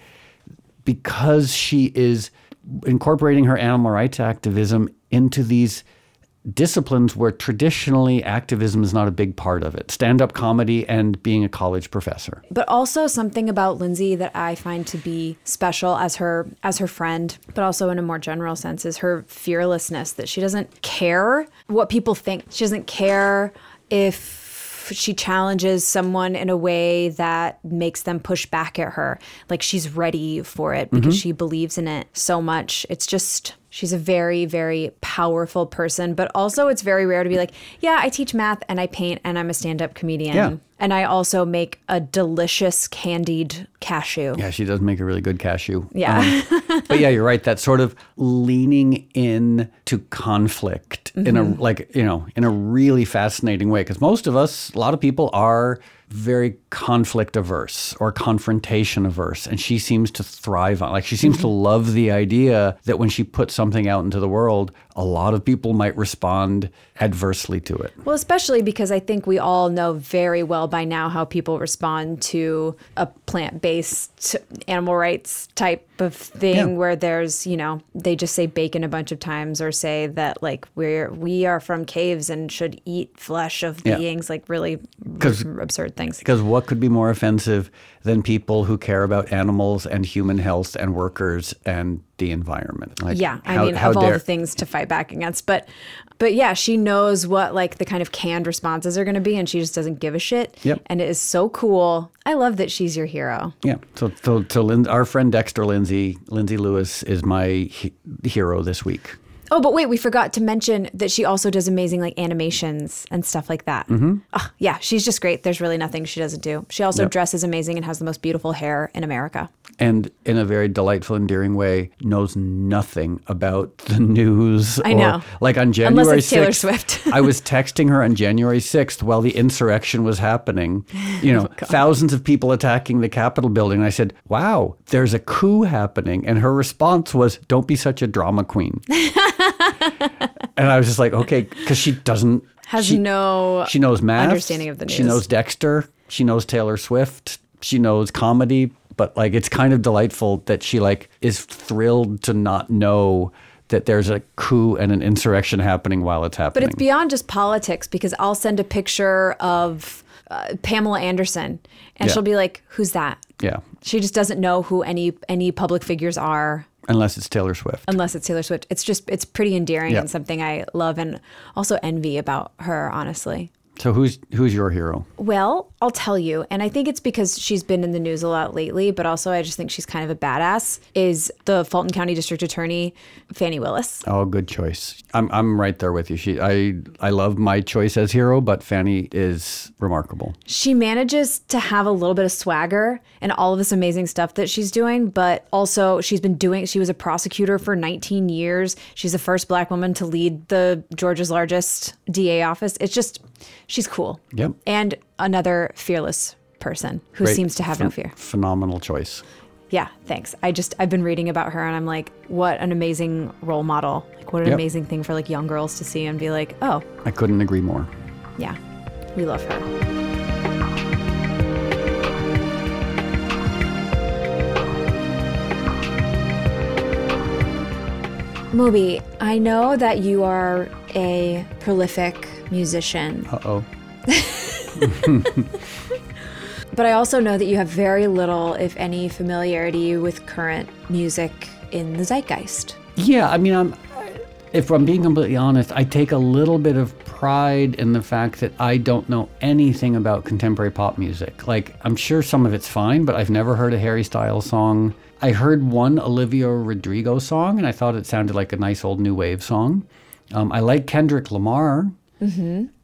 because she is incorporating her animal rights activism into these disciplines where traditionally activism is not a big part of it stand up comedy and being a college professor. But also something about Lindsay that I find to be special as her as her friend, but also in a more general sense is her fearlessness that she doesn't care what people think. She doesn't care if she challenges someone in a way that makes them push back at her. Like she's ready for it because mm-hmm. she believes in it so much. It's just she's a very very powerful person, but also it's very rare to be like, yeah, I teach math and I paint and I'm a stand-up comedian. Yeah. And I also make a delicious candied cashew. Yeah, she does make a really good cashew. Yeah. Um, [laughs] but yeah, you're right. That sort of leaning in to conflict in a like you know in a really fascinating way because most of us, a lot of people are very conflict averse or confrontation averse, and she seems to thrive on. Like she seems to mm-hmm. love the idea that when she puts something out into the world, a lot of people might respond adversely to it. Well, especially because I think we all know very well by now how people respond to a plant animal rights type of thing Yeah. where there's, you know, they just say bacon a bunch of times or say that like we're we are from caves and should eat flesh of Yeah. beings, like really r- absurd things. Because what could be more offensive than people who care about animals and human health and workers and the environment? Like, Yeah, I how- mean, how of all the things to fight back against, but but yeah, she knows what like the kind of canned responses are going to be, and she just doesn't give a shit. Yep. and it is so cool. I love that she's your hero. Yeah. So, so, so Lin- our friend Dexter Lindsay, Lindsay Lewis, is my he- hero this week. Oh, but wait, we forgot to mention that she also does amazing like animations and stuff like that. Mm-hmm. yeah, she's just great. There's really nothing she doesn't do. She also Yep. dresses amazing and has the most beautiful hair in America. And in a very delightful, endearing way, knows nothing about the news. I or- know. Like on Unless January it's Taylor 6th, Swift. [laughs] I was texting her on January 6th while the insurrection was happening. You know, [laughs] Oh, thousands of people attacking the Capitol building. And I said, wow, there's a coup happening. And her response was, don't be such a drama queen. [laughs] [laughs] and I was just like, okay, because she doesn't. Has she, no she knows math. understanding of the news. She knows Dexter. She knows Taylor Swift. She knows comedy. But like, it's kind of delightful that she like is thrilled to not know that there's a coup and an insurrection happening while it's happening. But it's beyond just politics because I'll send a picture of uh, Pamela Anderson and Yeah. she'll be like, "Who's that?" yeah, She just doesn't know who any any public figures are unless it's Taylor Swift. unless it's Taylor Swift. It's just it's pretty endearing Yeah. and something I love and also envy about her, honestly. So who's who's your hero? Well, I'll tell you, and I think it's because she's been in the news a lot lately, but also I just think she's kind of a badass. Is the Fulton County District Attorney Fani Willis? Oh, good choice. I'm I'm right there with you. She I I love my choice as hero, but Fannie is remarkable. She manages to have a little bit of swagger and all of this amazing stuff that she's doing, but also she's been doing. She was a prosecutor for 19 years. She's the first black woman to lead the Georgia's largest DA office. It's just she's cool. Yep. And another fearless person who Great. seems to have no fear. Phenomenal choice. Yeah, thanks. I just I've been reading about her and I'm like, what an amazing role model. Like what an Yep. amazing thing for like young girls to see and be like, "Oh, I couldn't agree more. yeah. We love her." Moby, I know that you are a prolific musician, Uh oh. [laughs] [laughs] but I also know that you have very little, if any, familiarity with current music in the zeitgeist. Yeah, I mean, I'm. If I'm being completely honest, I take a little bit of pride in the fact that I don't know anything about contemporary pop music. Like, I'm sure some of it's fine, but I've never heard a Harry Styles song. I heard one Olivia Rodrigo song, and I thought it sounded like a nice old new wave song. Um, I like Kendrick Lamar,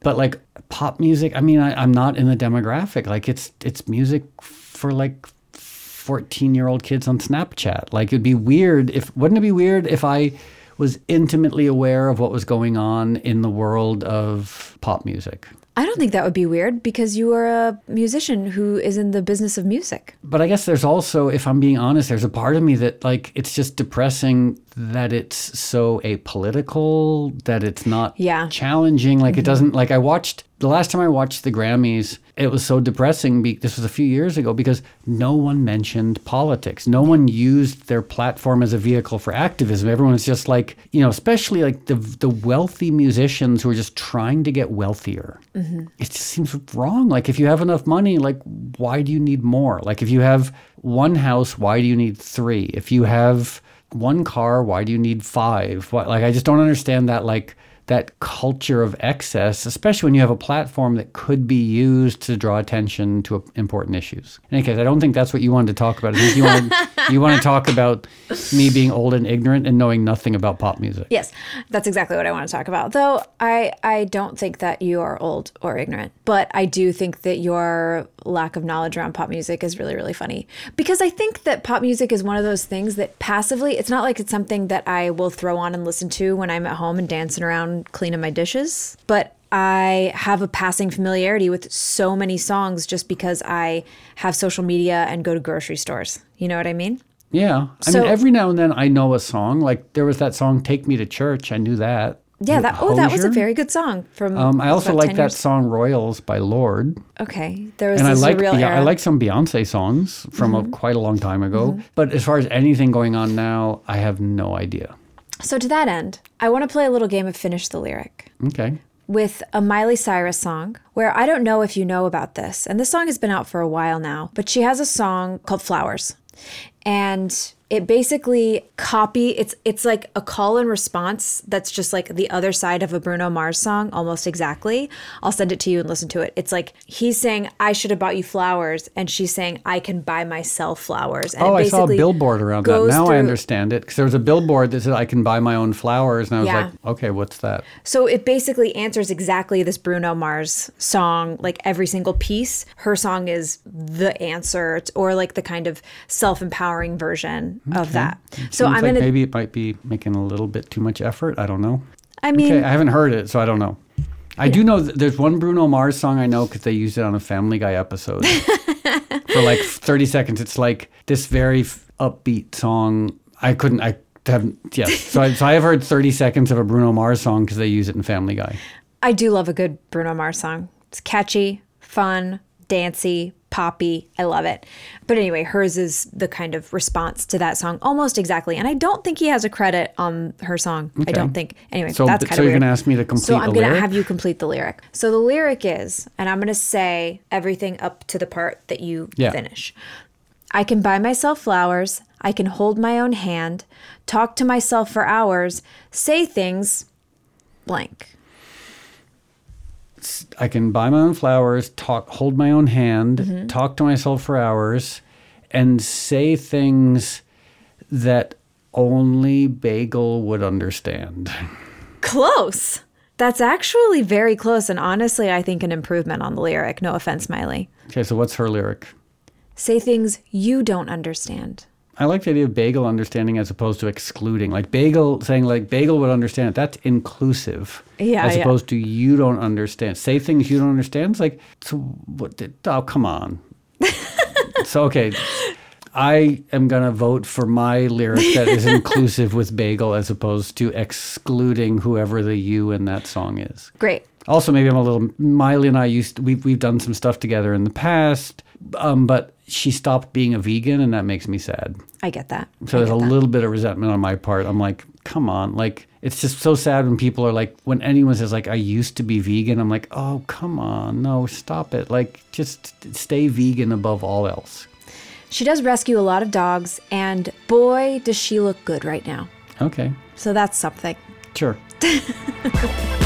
but like pop music, I mean, I, I'm not in the demographic. Like, it's it's music for like 14 year old kids on Snapchat. Like, it'd be weird if, wouldn't it be weird if I was intimately aware of what was going on in the world of pop music? I don't think that would be weird because you are a musician who is in the business of music. But I guess there's also, if I'm being honest, there's a part of me that, like, it's just depressing that it's so apolitical, that it's not Yeah. challenging. Like, it mm-hmm. doesn't, like, I watched, the last time I watched the Grammys, it was so depressing. Be, this was a few years ago because no one mentioned politics. No one used their platform as a vehicle for activism. Everyone was just like, you know, especially like the, the wealthy musicians who are just trying to get wealthier. Mm-hmm. It just seems wrong. Like, if you have enough money, like, why do you need more? Like, if you have one house, why do you need three? If you have one car, why do you need five? What, like, I just don't understand that, like, that culture of excess, especially when you have a platform that could be used to draw attention to important issues. In any case, I don't think that's what you wanted to talk about. I think you want you want to talk about me being old and ignorant and knowing nothing about pop music. Yes, that's exactly what I want to talk about. Though I I don't think that you are old or ignorant, but I do think that your lack of knowledge around pop music is really really funny because I think that pop music is one of those things that passively it's not like it's something that I will throw on and listen to when I'm at home and dancing around cleaning my dishes, but I have a passing familiarity with so many songs just because I have social media and go to grocery stores. You know what I mean? Yeah. I So- mean, every now and then I know a song. Like there was that song "Take Me to Church." I knew that. Yeah, that oh, that was a very good song from. Um, I also like that song "Royals" by Lorde. Okay, there was and I like I like some Beyonce songs from Mm-hmm. a, quite a long time ago. But as far as anything going on now, I have no idea. So to that end, I want to play a little game of finish the lyric Okay. with a Miley Cyrus song where I don't know if you know about this. And this song has been out for a while now, but she has a song called Flowers. And it basically copy it's it's like a call and response that's just like the other side of a Bruno Mars song almost exactly. I'll send it to you and listen to it. It's like he's saying I should have bought you flowers and she's saying I can buy myself flowers. And Oh, I saw a billboard around that. Now I understand it because there was a billboard that said I can buy my own flowers, and I was Yeah. like, okay, what's that? So it basically answers exactly this Bruno Mars song, like every single piece. Her song is the answer, or like the kind of self empowering version of that. So I'm like gonna. maybe it might be making a little bit too much effort. I don't know. I mean, Okay, I haven't heard it, so I don't know. I do know that there's one Bruno Mars song I know because they used it on a Family Guy episode [laughs] for like 30 seconds. It's like this very f- upbeat song. I couldn't. I haven't. Yes. So I, so I have heard 30 seconds of a Bruno Mars song because they use it in Family Guy. I do love a good Bruno Mars song. It's catchy, fun, dancey, poppy. I love it. But anyway, hers is the kind of response to that song almost exactly. And I don't think he has a credit on her song. I don't think. Anyway, So, that's th- kind so of you're gonna ask me to complete So I'm going to have you complete the lyric. So the lyric is, and I'm going to say everything up to the part that you Yeah. finish. I can buy myself flowers. I can hold my own hand, talk to myself for hours, say things blank. I can buy my own flowers, talk, hold my own hand, Mm-hmm. talk to myself for hours, and say things that only Bagel would understand. Close. That's actually very close, and honestly, I think an improvement on the lyric. No offense, Miley. Okay, so what's her lyric? Say things you don't understand. I like the idea of Bagel understanding as opposed to excluding. Like Bagel saying, like Bagel would understand it. That's inclusive. Yeah, As yeah. opposed to you don't understand. Say things you don't understand. It's like, so what? Did, oh, come on. [laughs] so okay, I am going to vote for my lyric that is inclusive with bagel as opposed to excluding whoever the you in that song is. Great. Also, maybe I'm a little. Miley and I used to, we've we've done some stuff together in the past, um, but she stopped being a vegan, and that makes me sad. I get that. So I there's a that. little bit of resentment on my part. I'm like, come on, like it's just so sad when people are like, when anyone says like, I used to be vegan, I'm like, oh come on, no, stop it. Like just stay vegan above all else. She does rescue a lot of dogs, and boy, does she look good right now. Okay, So that's something. sure. [laughs]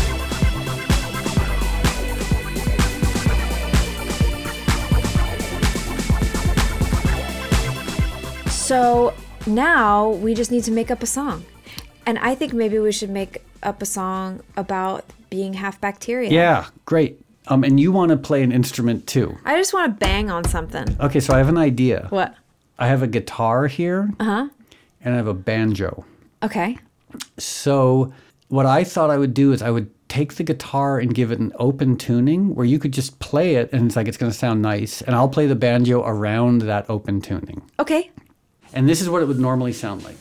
So now we just need to make up a song. And I think maybe we should make up a song about being half bacteria. Yeah, great. Um, and you want to play an instrument too? I just want to bang on something. Okay, so I have an idea. What? I have a guitar here, uh-huh. and I have a banjo. Okay. So what I thought I would do is I would take the guitar and give it an open tuning where you could just play it and it's like it's going to sound nice and I'll play the banjo around that open tuning. Okay. And this is what it would normally sound like.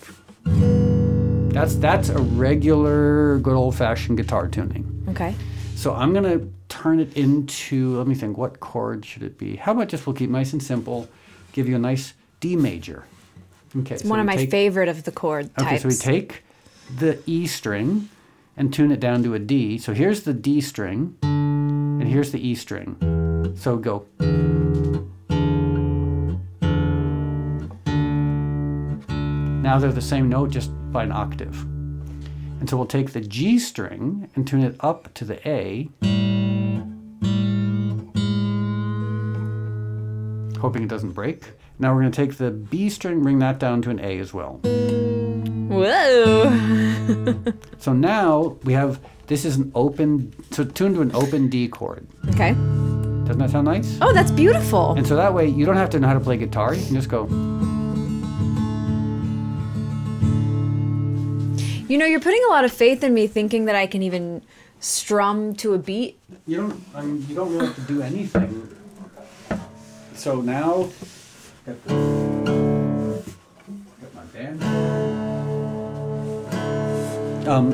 That's that's a regular good old-fashioned guitar tuning. Okay. So I'm going to turn it into let me think what chord should it be? How about just we'll keep nice and simple, give you a nice D major. Okay. It's one of my favorite of the chord Okay, types. so we take the E string and tune it down to a D. So here's the D string, and here's the E string. So go. Now they're the same note, just by an octave. And so we'll take the G string and tune it up to the A. Hoping it doesn't break. Now we're going to take the B string, bring that down to an A as well. Whoa. [laughs] So now we have this is an open, so tuned to an open D chord. Okay. Doesn't that sound nice? Oh, that's beautiful. And so that way you don't have to know how to play guitar. You can just go. You know, you're putting a lot of faith in me thinking that I can even strum to a beat. You don't. I mean, you don't really have to do anything. So now, got, got my band. Um.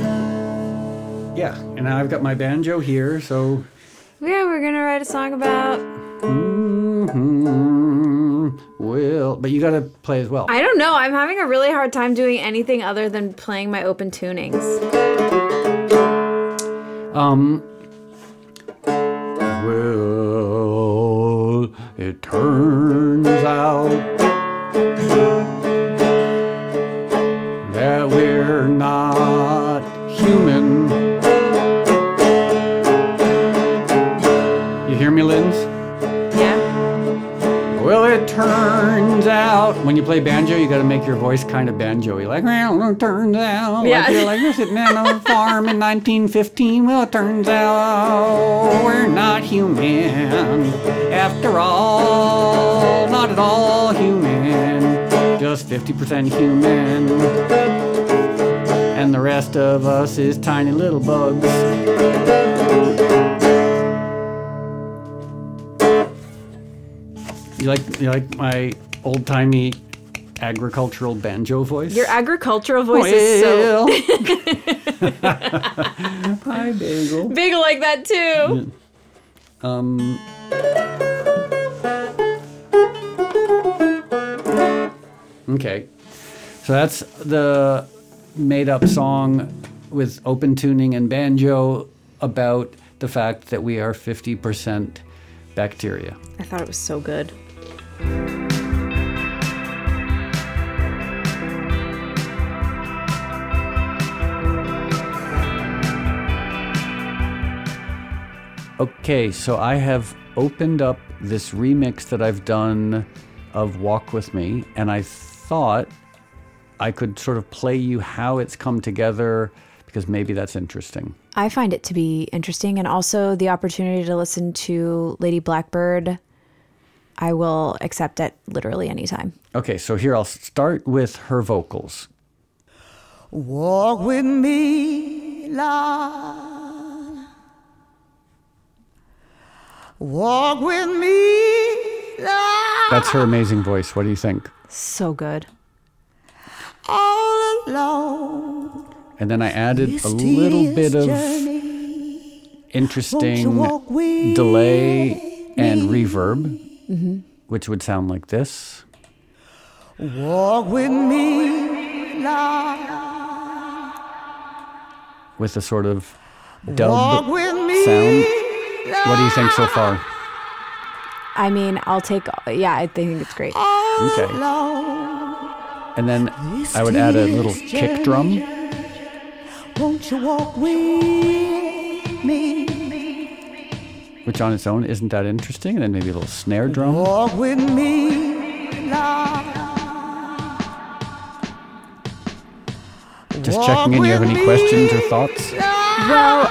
Yeah, and now I've got my banjo here. So. Yeah, we're going to write a song about. Mm-hmm, well, but you got to play as well. I don't know. I'm having a really hard time doing anything other than playing my open tunings. Um. Well, it turns out when you play banjo, you got to make your voice kind of banjo-y, like well, it turns out. Yeah. Like you're like you're sitting on a [laughs] farm in 1915. Well, it turns out we're not human after all. Not at all human, just 50% human, and the rest of us is tiny little bugs. You like you like my old timey agricultural banjo voice? Your agricultural voice is so Well. [laughs] Hi, Bagel. big like that too. Um. Okay, so that's the made-up song with open tuning and banjo about the fact that we are 50% bacteria. I thought it was so good. Okay, so I have opened up this remix that I've done of Walk With Me, and I thought I could sort of play you how it's come together because maybe that's interesting. I find it to be interesting and also the opportunity to listen to Lady Blackbird. I will accept at literally any time. Okay, so here I'll start with her vocals. Walk with me, Lord. Walk with me, Lord. That's her amazing voice. What do you think? So good. all alone. And then I added a little bit of journey. Interesting you walk delay and me? reverb, Mm-hmm. which would sound like this. Walk with me, Lord. with a sort of Walk dub with me. sound. What do you think so far? I mean, I'll take. Yeah, I think it's great. Okay. And then I would add a little kick drum. Won't you walk with me? which on its own isn't that interesting, and then maybe a little snare drum. Walk with me, Just checking in. Do you have any questions or thoughts? Well,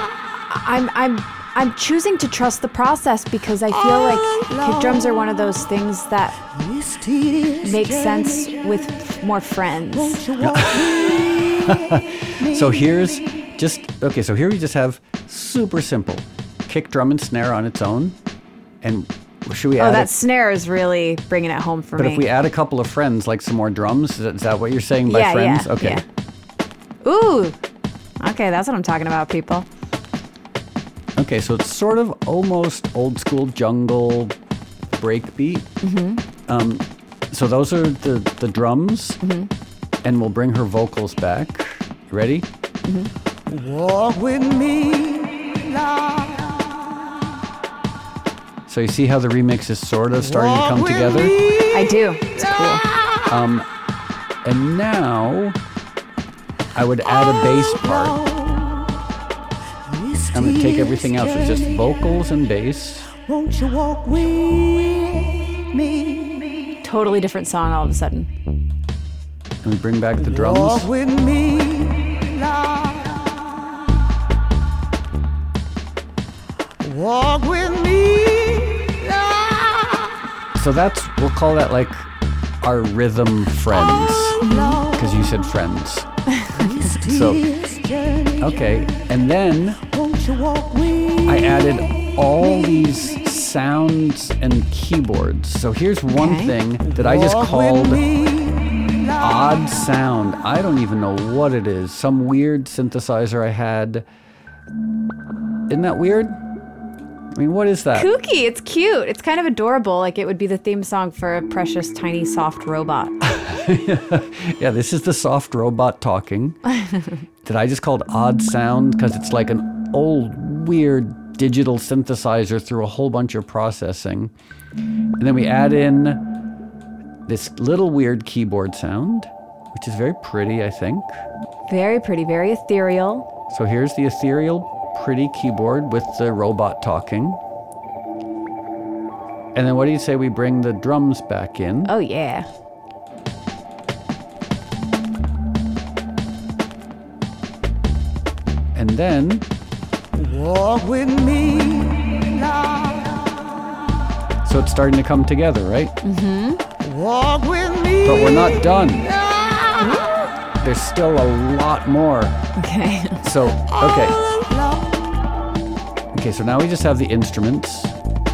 I'm I'm I'm choosing to trust the process because I feel like kick drums are one of those things that This tedious make sense with more friends. Won't you walk with me? [laughs] So here's just okay. So here we just have super simple kick drum and snare on its own, and should we oh, Add Oh, that it? snare is really bringing it home for But me. But if we add a couple of friends, like some more drums, is that, is that what you're saying by yeah, friends? yeah, okay. yeah. Ooh, okay, that's what I'm talking about, people. Okay, so it's sort of almost old school jungle breakbeat. Mm-hmm. Um, so those are the, the drums, Mm-hmm. and we'll bring her vocals back. You ready? Walk with me, Lord. So you see how the remix is sort of starting to come together? me, I do. It's cool. Um, and now I would add a bass part. This I'm going to take everything else. It's just vocals and bass. Won't you walk with me? Totally different song all of a sudden. Can we bring back the drums. Walk with me, Lord. Walk with me, Lord. So that's, we'll call that like our rhythm friends. Because you said friends. [laughs] So- Okay, and then Won't you walk with I added all these sounds and keyboards. So here's one thing that I just called odd sound. I don't even know what it is. Some weird synthesizer I had. Isn't that weird? I mean, what is that? Kooky. It's cute. It's kind of adorable. Like it would be the theme song for a precious, tiny, soft robot. [laughs] Yeah, this is the soft robot talking [laughs] that I just called odd sound because it's like an old, weird digital synthesizer through a whole bunch of processing. And then we add in this little weird keyboard sound, which is very pretty, I think. Very pretty, very ethereal. So here's the ethereal, pretty keyboard with the robot talking. And then what do you say we bring the drums back in? Oh, yeah. And then Walk with me, Lord. so it's starting to come together, right? Mm-hmm. Walk with me. But we're not done. Lord. There's still a lot more. Okay. So, okay. Okay, so now we just have the instruments.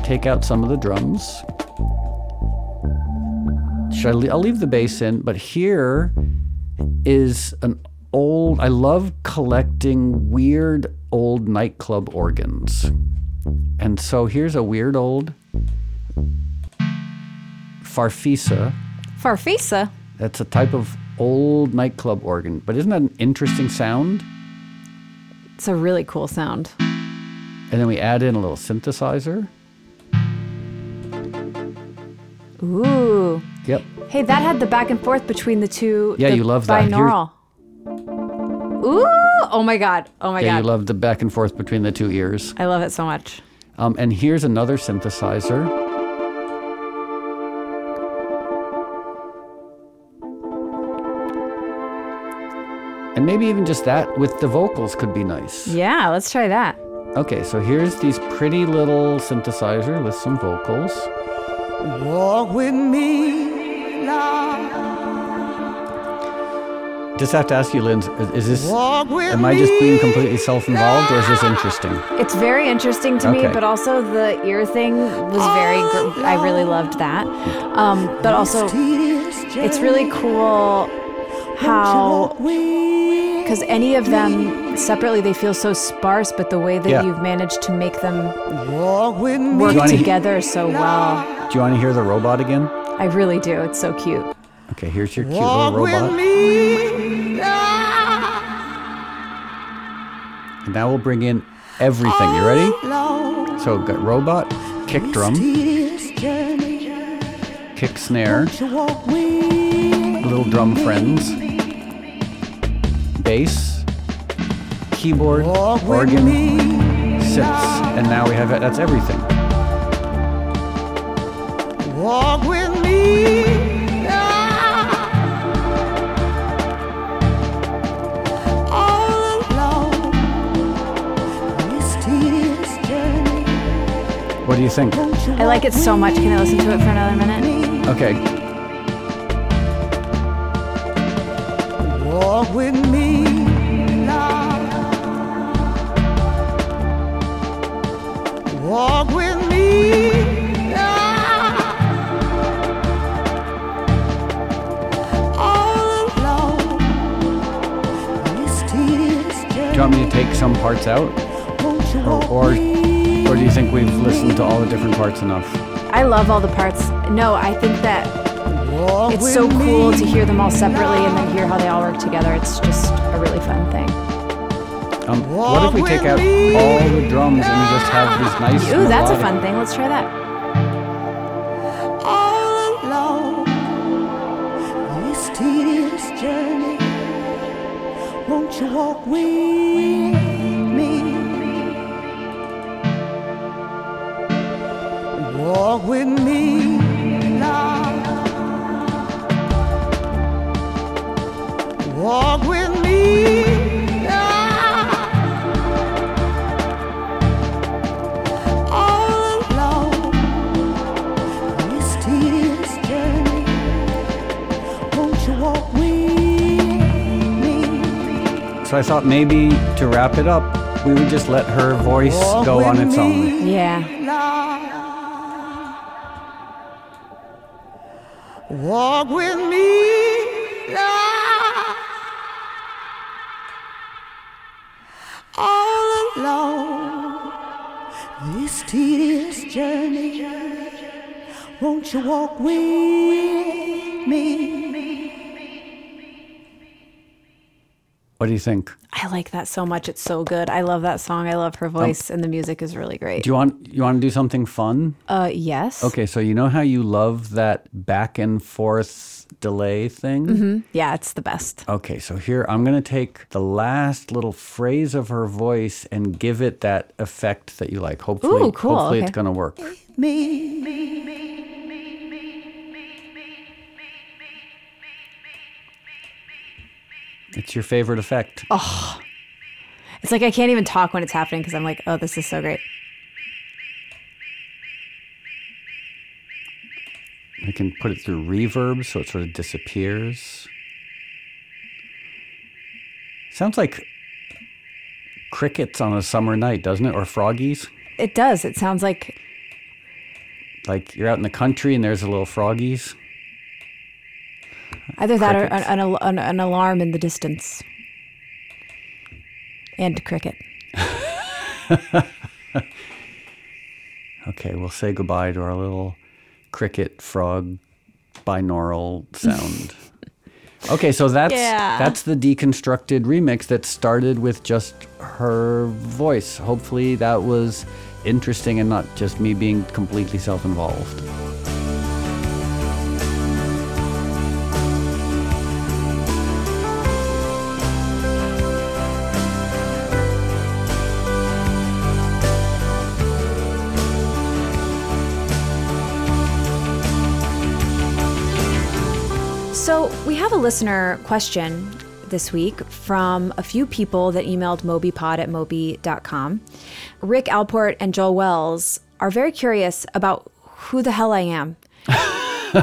Take out some of the drums. Should I le- I'll leave the bass in, but here is an old I love collecting weird old nightclub organs. And so here's a weird old farfisa. Farfisa. That's a type of old nightclub organ. But isn't that an interesting sound? It's a really cool sound. And then we add in a little synthesizer. Ooh. Yep. Hey, that had the back and forth between the two. Yeah, the you love that. Binaural. Ooh. Oh my God. Oh my Yeah, God. you love the back and forth between the two ears. I love it so much. Um, and here's another synthesizer. And maybe even just that with the vocals could be nice. Yeah, let's try that. Okay, so here's these pretty little synthesizer with some vocals. Walk with me, Lord. Just have to ask you, Lynn, is, is this, Walk with am I just being completely self-involved or is this interesting? It's very interesting to me, but also the ear thing was very. Gr- I really loved that. Um, but also, It's really cool how because any of them separately they feel so sparse, but the way that Yeah. you've managed to make them Walk with me. work you he- together so well. Do you want to hear the robot again? I really do. It's so cute. Okay, here's your cute Walk little with robot. And now we'll bring in everything. You ready? So got robot, kick drum, kick snare, little drum friends, bass, keyboard, organ, sips, and now we have. That's everything. Walk with me. Do you think? I like it so much. Can I listen to it for another minute? Okay, Walk with me, Lord. Walk with me, Lord. All alone, this tedious do you want me to take some parts out, or or, with or do you think we've listened to all the different parts enough? I love all the parts. No, I think that Walk it's so cool to hear them all separately and then hear how they all work together. It's just a really fun thing. Um, what if we take out all the drums and we just have these nice? Ooh, that's a fun thing. Let's try that. all alone. This tedious journey. Won't you walk with I thought maybe to wrap it up, we would just let her voice Walk go on its own. Yeah. Lord. Walk with me, Lord. All alone. This tedious journey. Won't you walk with me? What do you think? I like that so much. It's so good. I love that song. I love her voice, and the music is really great. Do you want you want to do something fun? Uh, yes. Okay, so you know how you love that back and forth delay thing? Yeah, it's the best. Okay, so here I'm going to take the last little phrase of her voice and give it that effect that you like. Hopefully, Ooh, cool, hopefully it's going to work. Me. It's your favorite effect. Oh, It's like I can't even talk when it's happening because I'm like, oh, this is so great. I can put it through reverb so it sort of disappears. Sounds like crickets on a summer night, doesn't it? Or froggies. It does. It sounds like Like you're out in the country and there's a little froggies. Either that or an, an, an, an alarm in the distance. And cricket. [laughs] Okay, we'll say goodbye to our little cricket frog binaural sound. [laughs] okay, so that's Yeah. that's the deconstructed remix that started with just her voice. Hopefully that was interesting and not just me being completely self-involved. A listener question this week from a few people that emailed mobypod at moby.com. Rick Alport and Joel Wells are very curious about who the hell I am. [laughs]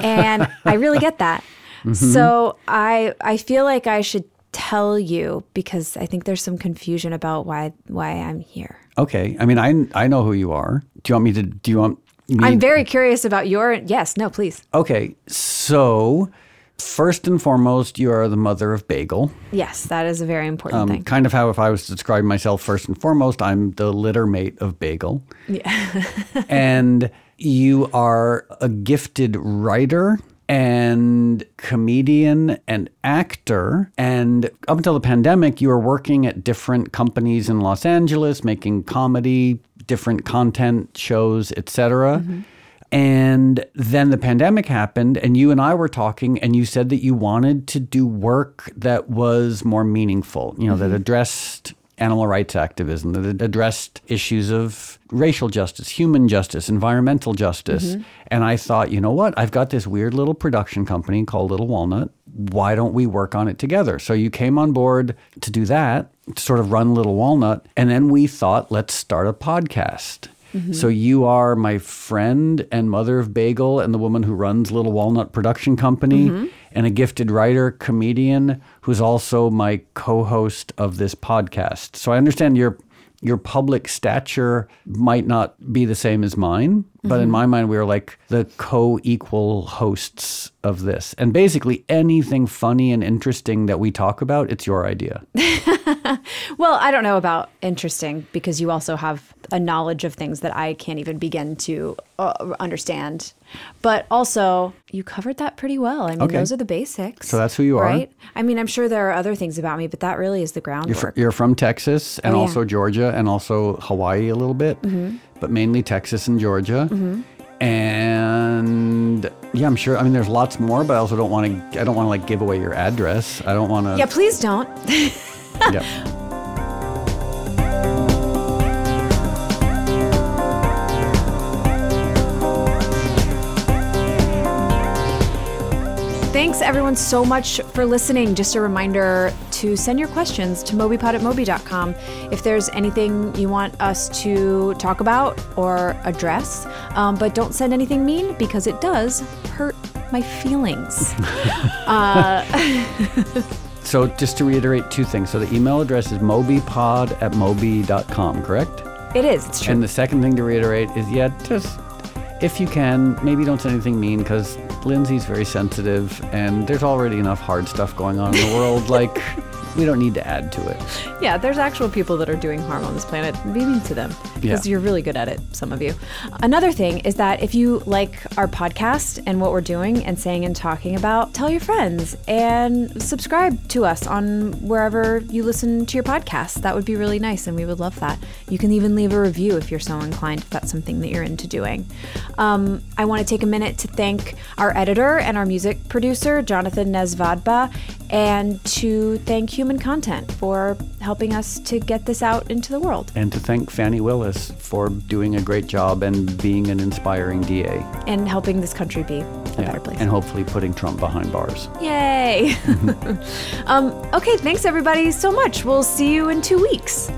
and I really get that. Mm-hmm. So I I feel like I should tell you because I think there's some confusion about why why I'm here. Okay, I mean I I know who you are. Do you want me to do you want me I'm very curious about your yes, no, please. Okay, so First and foremost, you are the mother of Bagel. Yes, that is a very important Um, thing. kind of how if I was to describe myself first and foremost, I'm the litter mate of Bagel. Yeah. [laughs] and you are a gifted writer and comedian and actor. And up until the pandemic, you were working at different companies in Los Angeles, making comedy, different content shows, etc. And then the pandemic happened, and you and I were talking, and you said that you wanted to do work that was more meaningful, you know, that mm-hmm. addressed animal rights activism, that addressed issues of racial justice, human justice, environmental justice. Mm-hmm. And I thought, you know what? I've got this weird little production company called Little Walnut. Why don't we work on it together? So you came on board to do that, to sort of run Little Walnut. And then we thought, let's start a podcast. Mm-hmm. So you are my friend and mother of Bagel and the woman who runs Little Walnut Production Company mm-hmm. and a gifted writer, comedian who's also my co-host of this podcast. So I understand your your public stature might not be the same as mine, but in mm-hmm. my mind we are like the co-equal hosts of this. And basically anything funny and interesting that we talk about, it's your idea. [laughs] Well, I don't know about interesting because you also have a knowledge of things that I can't even begin to uh, understand. But also, you covered that pretty well. I mean, Okay. those are the basics. So that's who you are. Right? I mean, I'm sure there are other things about me, but that really is the You're, groundwork. fr- you're from Texas and Oh, yeah. also Georgia and also Hawaii a little bit, Mm-hmm. but mainly Texas and Georgia. And yeah, I'm sure. I mean, there's lots more, but I also don't want to. I don't want to like give away your address. I don't want to. yeah, please don't. [laughs] yeah. Thanks everyone so much for listening. Just a reminder to send your questions to mobypod at moby.com. If there's anything you want us to talk about or address, um, but don't send anything mean because it does hurt my feelings. [laughs] [laughs] So just to reiterate two things. So the email address is mobypod at moby.com, correct? it is, it's true. And the second thing to reiterate is, yeah, just if you can, maybe don't say anything mean because Lindsay's very sensitive and there's already enough hard stuff going on in the world. Like, [laughs] we don't need to add to it. Yeah, there's actual people that are doing harm on this planet. Be mean to them because Yeah. you're really good at it, some of you. Another thing is that if you like our podcast and what we're doing and saying and talking about, tell your friends and subscribe to us on wherever you listen to your podcast. That would be really nice and we would love that. You can even leave a review if you're so inclined, if that's something that you're into doing. Um, I want to take a minute to thank our editor and our music producer, Jonathan Nesvadba, and to thank Human Content for helping us to get this out into the world And to thank Fani Willis for doing a great job and being an inspiring DA. and helping this country be a better place. And hopefully putting Trump behind bars. Yay! [laughs] um, okay, thanks everybody so much. We'll see you in two weeks.